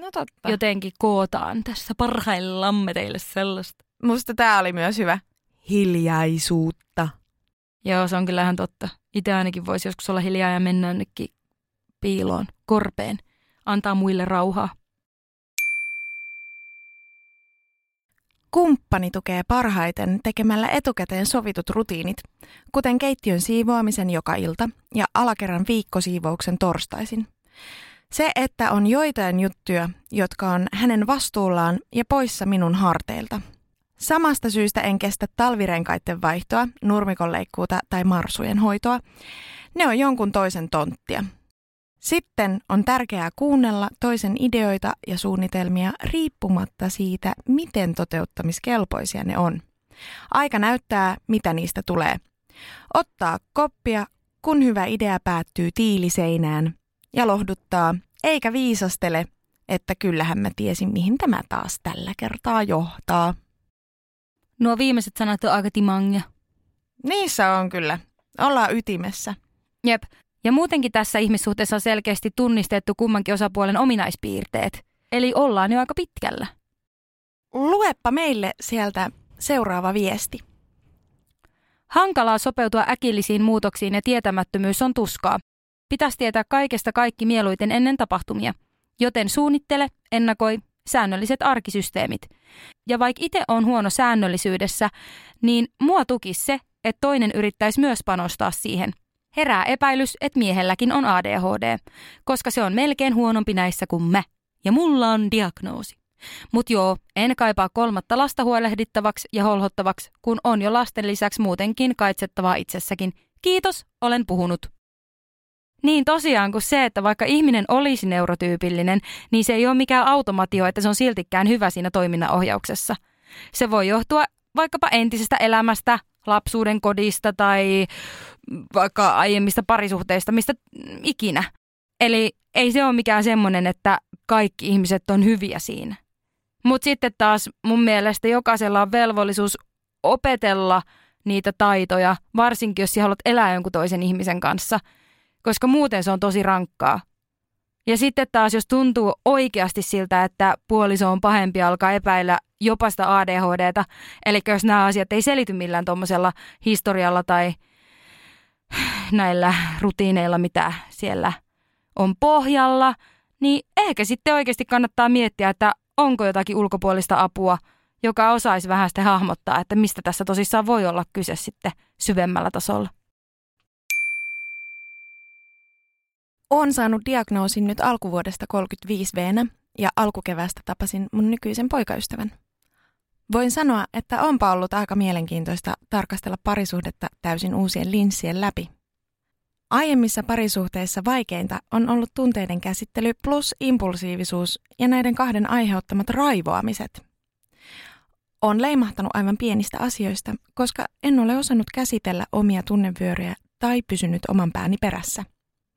No totta. jotenkin kootaan tässä parhaillamme teille sellaista. Musta tämä oli myös hyvä. Hiljaisuutta. Joo, se on kyllä ihan totta. Itse ainakin voisi joskus olla hiljaa ja mennä jonnekin piiloon, korpeen, antaa muille rauhaa. Kumppani tukee parhaiten tekemällä etukäteen sovitut rutiinit, kuten keittiön siivoamisen joka ilta ja alakerran viikkosiivouksen torstaisin. Se, että on joitain juttuja, jotka on hänen vastuullaan ja poissa minun harteilta. Samasta syystä en kestä talvirenkaiden vaihtoa, nurmikonleikkuuta tai marsujen hoitoa. Ne on jonkun toisen tonttia. Sitten on tärkeää kuunnella toisen ideoita ja suunnitelmia riippumatta siitä, miten toteuttamiskelpoisia ne on. Aika näyttää, mitä niistä tulee. Ottaa koppia, kun hyvä idea päättyy tiiliseinään ja lohduttaa, eikä viisastele, että kyllähän mä tiesin, mihin tämä taas tällä kertaa johtaa. Nuo viimeiset sanat on aika timangia. Niissä on kyllä. Ollaan ytimessä. Jep. Ja muutenkin tässä ihmissuhteessa on selkeästi tunnistettu kummankin osapuolen ominaispiirteet. Eli ollaan jo aika pitkällä. Luepa meille sieltä seuraava viesti. Hankalaa sopeutua äkillisiin muutoksiin ja tietämättömyys on tuskaa. Pitäisi tietää kaikesta kaikki mieluiten ennen tapahtumia. Joten suunnittele, ennakoi, säännölliset arkisysteemit. Ja vaikka itse on huono säännöllisyydessä, niin mua tukisi se, että toinen yrittäisi myös panostaa siihen. Herää epäilys, että miehelläkin on ADHD, koska se on melkein huonompi näissä kuin mä. Ja mulla on diagnoosi. Mut joo, en kaipaa kolmatta lasta huolehdittavaksi ja holhottavaksi, kun on jo lasten lisäksi muutenkin kaitsettavaa itsessäkin. Kiitos, olen puhunut. Niin tosiaan, kun se, että vaikka ihminen olisi neurotyypillinen, niin se ei ole mikään automatio, että se on siltikään hyvä siinä toiminnanohjauksessa. Se voi johtua vaikkapa entisestä elämästä, lapsuuden kodista tai vaikka aiemmista parisuhteista, mistä ikinä. Eli ei se ole mikään semmoinen, että kaikki ihmiset on hyviä siinä. Mutta sitten taas mun mielestä jokaisella on velvollisuus opetella niitä taitoja, varsinkin jos sä haluat elää jonkun toisen ihmisen kanssa, koska muuten se on tosi rankkaa. Ja sitten taas, jos tuntuu oikeasti siltä, että puoliso on pahempi, alkaa epäillä jopa sitä ADHDta, eli jos nämä asiat ei selity millään tuommoisella historialla tai näillä rutiineilla, mitä siellä on pohjalla, niin ehkä sitten oikeasti kannattaa miettiä, että onko jotakin ulkopuolista apua, joka osaisi vähän sitten hahmottaa, että mistä tässä tosissaan voi olla kyse sitten syvemmällä tasolla. Olen saanut diagnoosin nyt alkuvuodesta 35 v ja alkukevästä tapasin mun nykyisen poikaystävän. Voin sanoa, että onpa ollut aika mielenkiintoista tarkastella parisuhdetta täysin uusien linssien läpi. Aiemmissa parisuhteissa vaikeinta on ollut tunteiden käsittely plus impulsiivisuus ja näiden kahden aiheuttamat raivoamiset. On leimahtanut aivan pienistä asioista, koska en ole osannut käsitellä omia tunnevyöryjä tai pysynyt oman pääni perässä.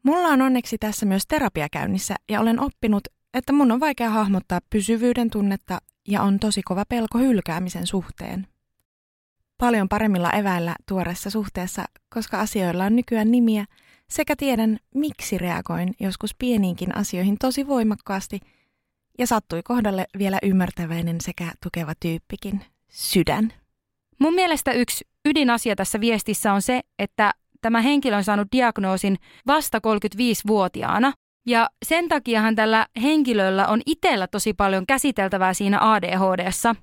Mulla on onneksi tässä myös terapia käynnissä ja olen oppinut, että mun on vaikea hahmottaa pysyvyyden tunnetta ja on tosi kova pelko hylkäämisen suhteen. Paljon paremmilla eväillä tuoreessa suhteessa, koska asioilla on nykyään nimiä, sekä tiedän, miksi reagoin joskus pieniinkin asioihin tosi voimakkaasti, ja sattui kohdalle vielä ymmärtäväinen sekä tukeva tyyppikin, sydän. Mun mielestä yksi ydinasia tässä viestissä on se, että tämä henkilö on saanut diagnoosin vasta 35-vuotiaana, ja sen takiahan tällä henkilöllä on itsellä tosi paljon käsiteltävää siinä ADHDssa.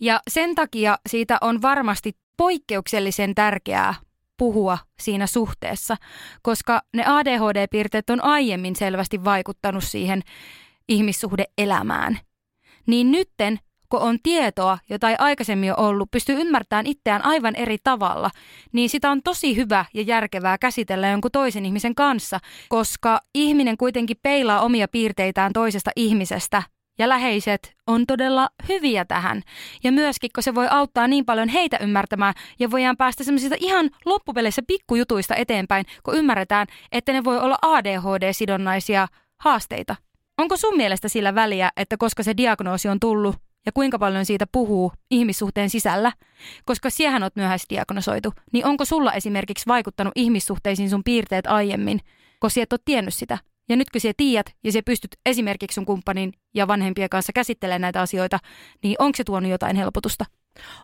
Ja sen takia siitä on varmasti poikkeuksellisen tärkeää puhua siinä suhteessa, koska ne ADHD-piirteet on aiemmin selvästi vaikuttanut siihen ihmissuhdeelämään. Niin nytten, kun on tietoa, jota ei aikaisemmin ole ollut, pystyy ymmärtämään itseään aivan eri tavalla, niin sitä on tosi hyvä ja järkevää käsitellä jonkun toisen ihmisen kanssa, koska ihminen kuitenkin peilaa omia piirteitään toisesta ihmisestä ja läheiset on todella hyviä tähän. Ja myöskin, kun se voi auttaa niin paljon heitä ymmärtämään ja voidaan päästä semmoisista ihan loppupeleissä pikkujutuista eteenpäin, kun ymmärretään, että ne voi olla ADHD-sidonnaisia haasteita. Onko sun mielestä sillä väliä, että koska se diagnoosi on tullut ja kuinka paljon siitä puhuu ihmissuhteen sisällä, koska siehän oot myöhäisdiagnosoitu, niin onko sulla esimerkiksi vaikuttanut ihmissuhteisiin sun piirteet aiemmin, koska sä et ole tiennyt sitä? Ja nyt kun sä tiedät ja sä pystyt esimerkiksi sun kumppanin ja vanhempien kanssa käsittelemään näitä asioita, niin onko se tuonut jotain helpotusta?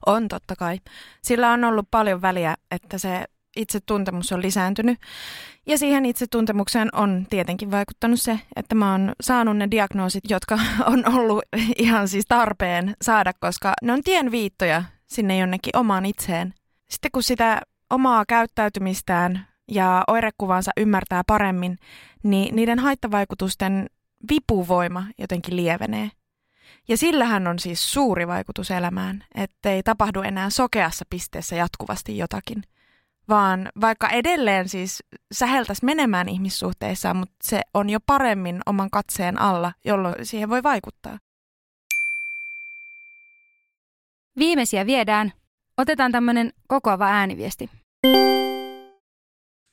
On totta kai. Sillä on ollut paljon väliä, että se itsetuntemus on lisääntynyt. Ja siihen itsetuntemukseen on tietenkin vaikuttanut se, että mä oon saanut ne diagnoosit, jotka on ollut ihan siis tarpeen saada, koska ne on tienviittoja sinne jonnekin omaan itseen. Sitten kun sitä omaa käyttäytymistään ja oirekuvansa ymmärtää paremmin, niin niiden haittavaikutusten vipuvoima jotenkin lievenee. Ja sillähän on siis suuri vaikutus elämään, ettei tapahdu enää sokeassa pisteessä jatkuvasti jotakin. Vaan vaikka edelleen siis säheltäisi menemään ihmissuhteissa, mutta se on jo paremmin oman katseen alla, jolloin siihen voi vaikuttaa. Viimeisiä viedään. Otetaan tämmöinen kokoava ääniviesti.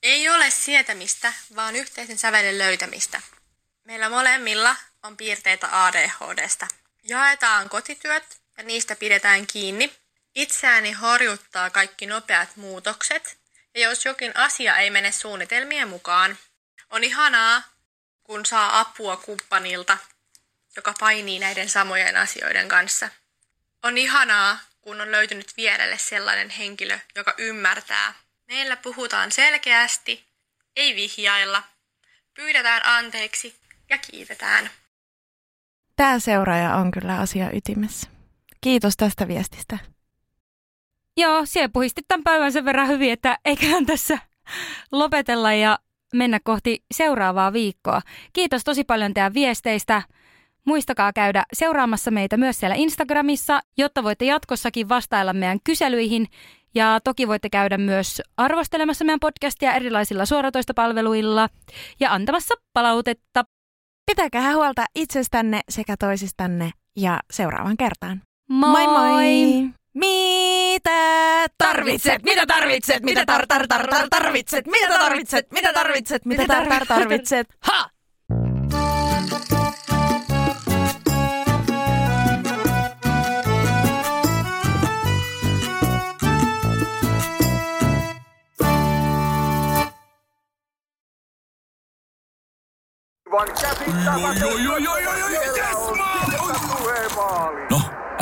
Ei ole sietämistä, vaan yhteisen sävelen löytämistä. Meillä molemmilla on piirteitä ADHDsta. Jaetaan kotityöt ja niistä pidetään kiinni. Itseäni horjuttaa kaikki nopeat muutokset. Ja jos jokin asia ei mene suunnitelmien mukaan, on ihanaa, kun saa apua kumppanilta, joka painii näiden samojen asioiden kanssa. On ihanaa, kun on löytynyt vierelle sellainen henkilö, joka ymmärtää Meillä puhutaan selkeästi, ei vihjailla. Pyydetään anteeksi ja kiitetään. Tämä seuraaja on kyllä asia ytimessä. Kiitos tästä viestistä. Joo, siellä puhistit tämän päivän sen verran hyvin, että eiköhän tässä lopetella ja mennä kohti seuraavaa viikkoa. Kiitos tosi paljon teidän viesteistä. Muistakaa käydä seuraamassa meitä myös siellä Instagramissa, jotta voitte jatkossakin vastailla meidän kyselyihin ja toki voitte käydä myös arvostelemassa meidän podcastia erilaisilla suoratoistopalveluilla ja antamassa palautetta. Pitäkää huolta itsestänne sekä toisistanne ja seuraavan kertaan. Moi moi! moi. Mitä tarvitset? Mitä tarvitset? Mitä tar tar tar tar tarvitset? Mitä tarvitset? Mitä tarvitset? Mitä tar tar tarvitset? Ha! No,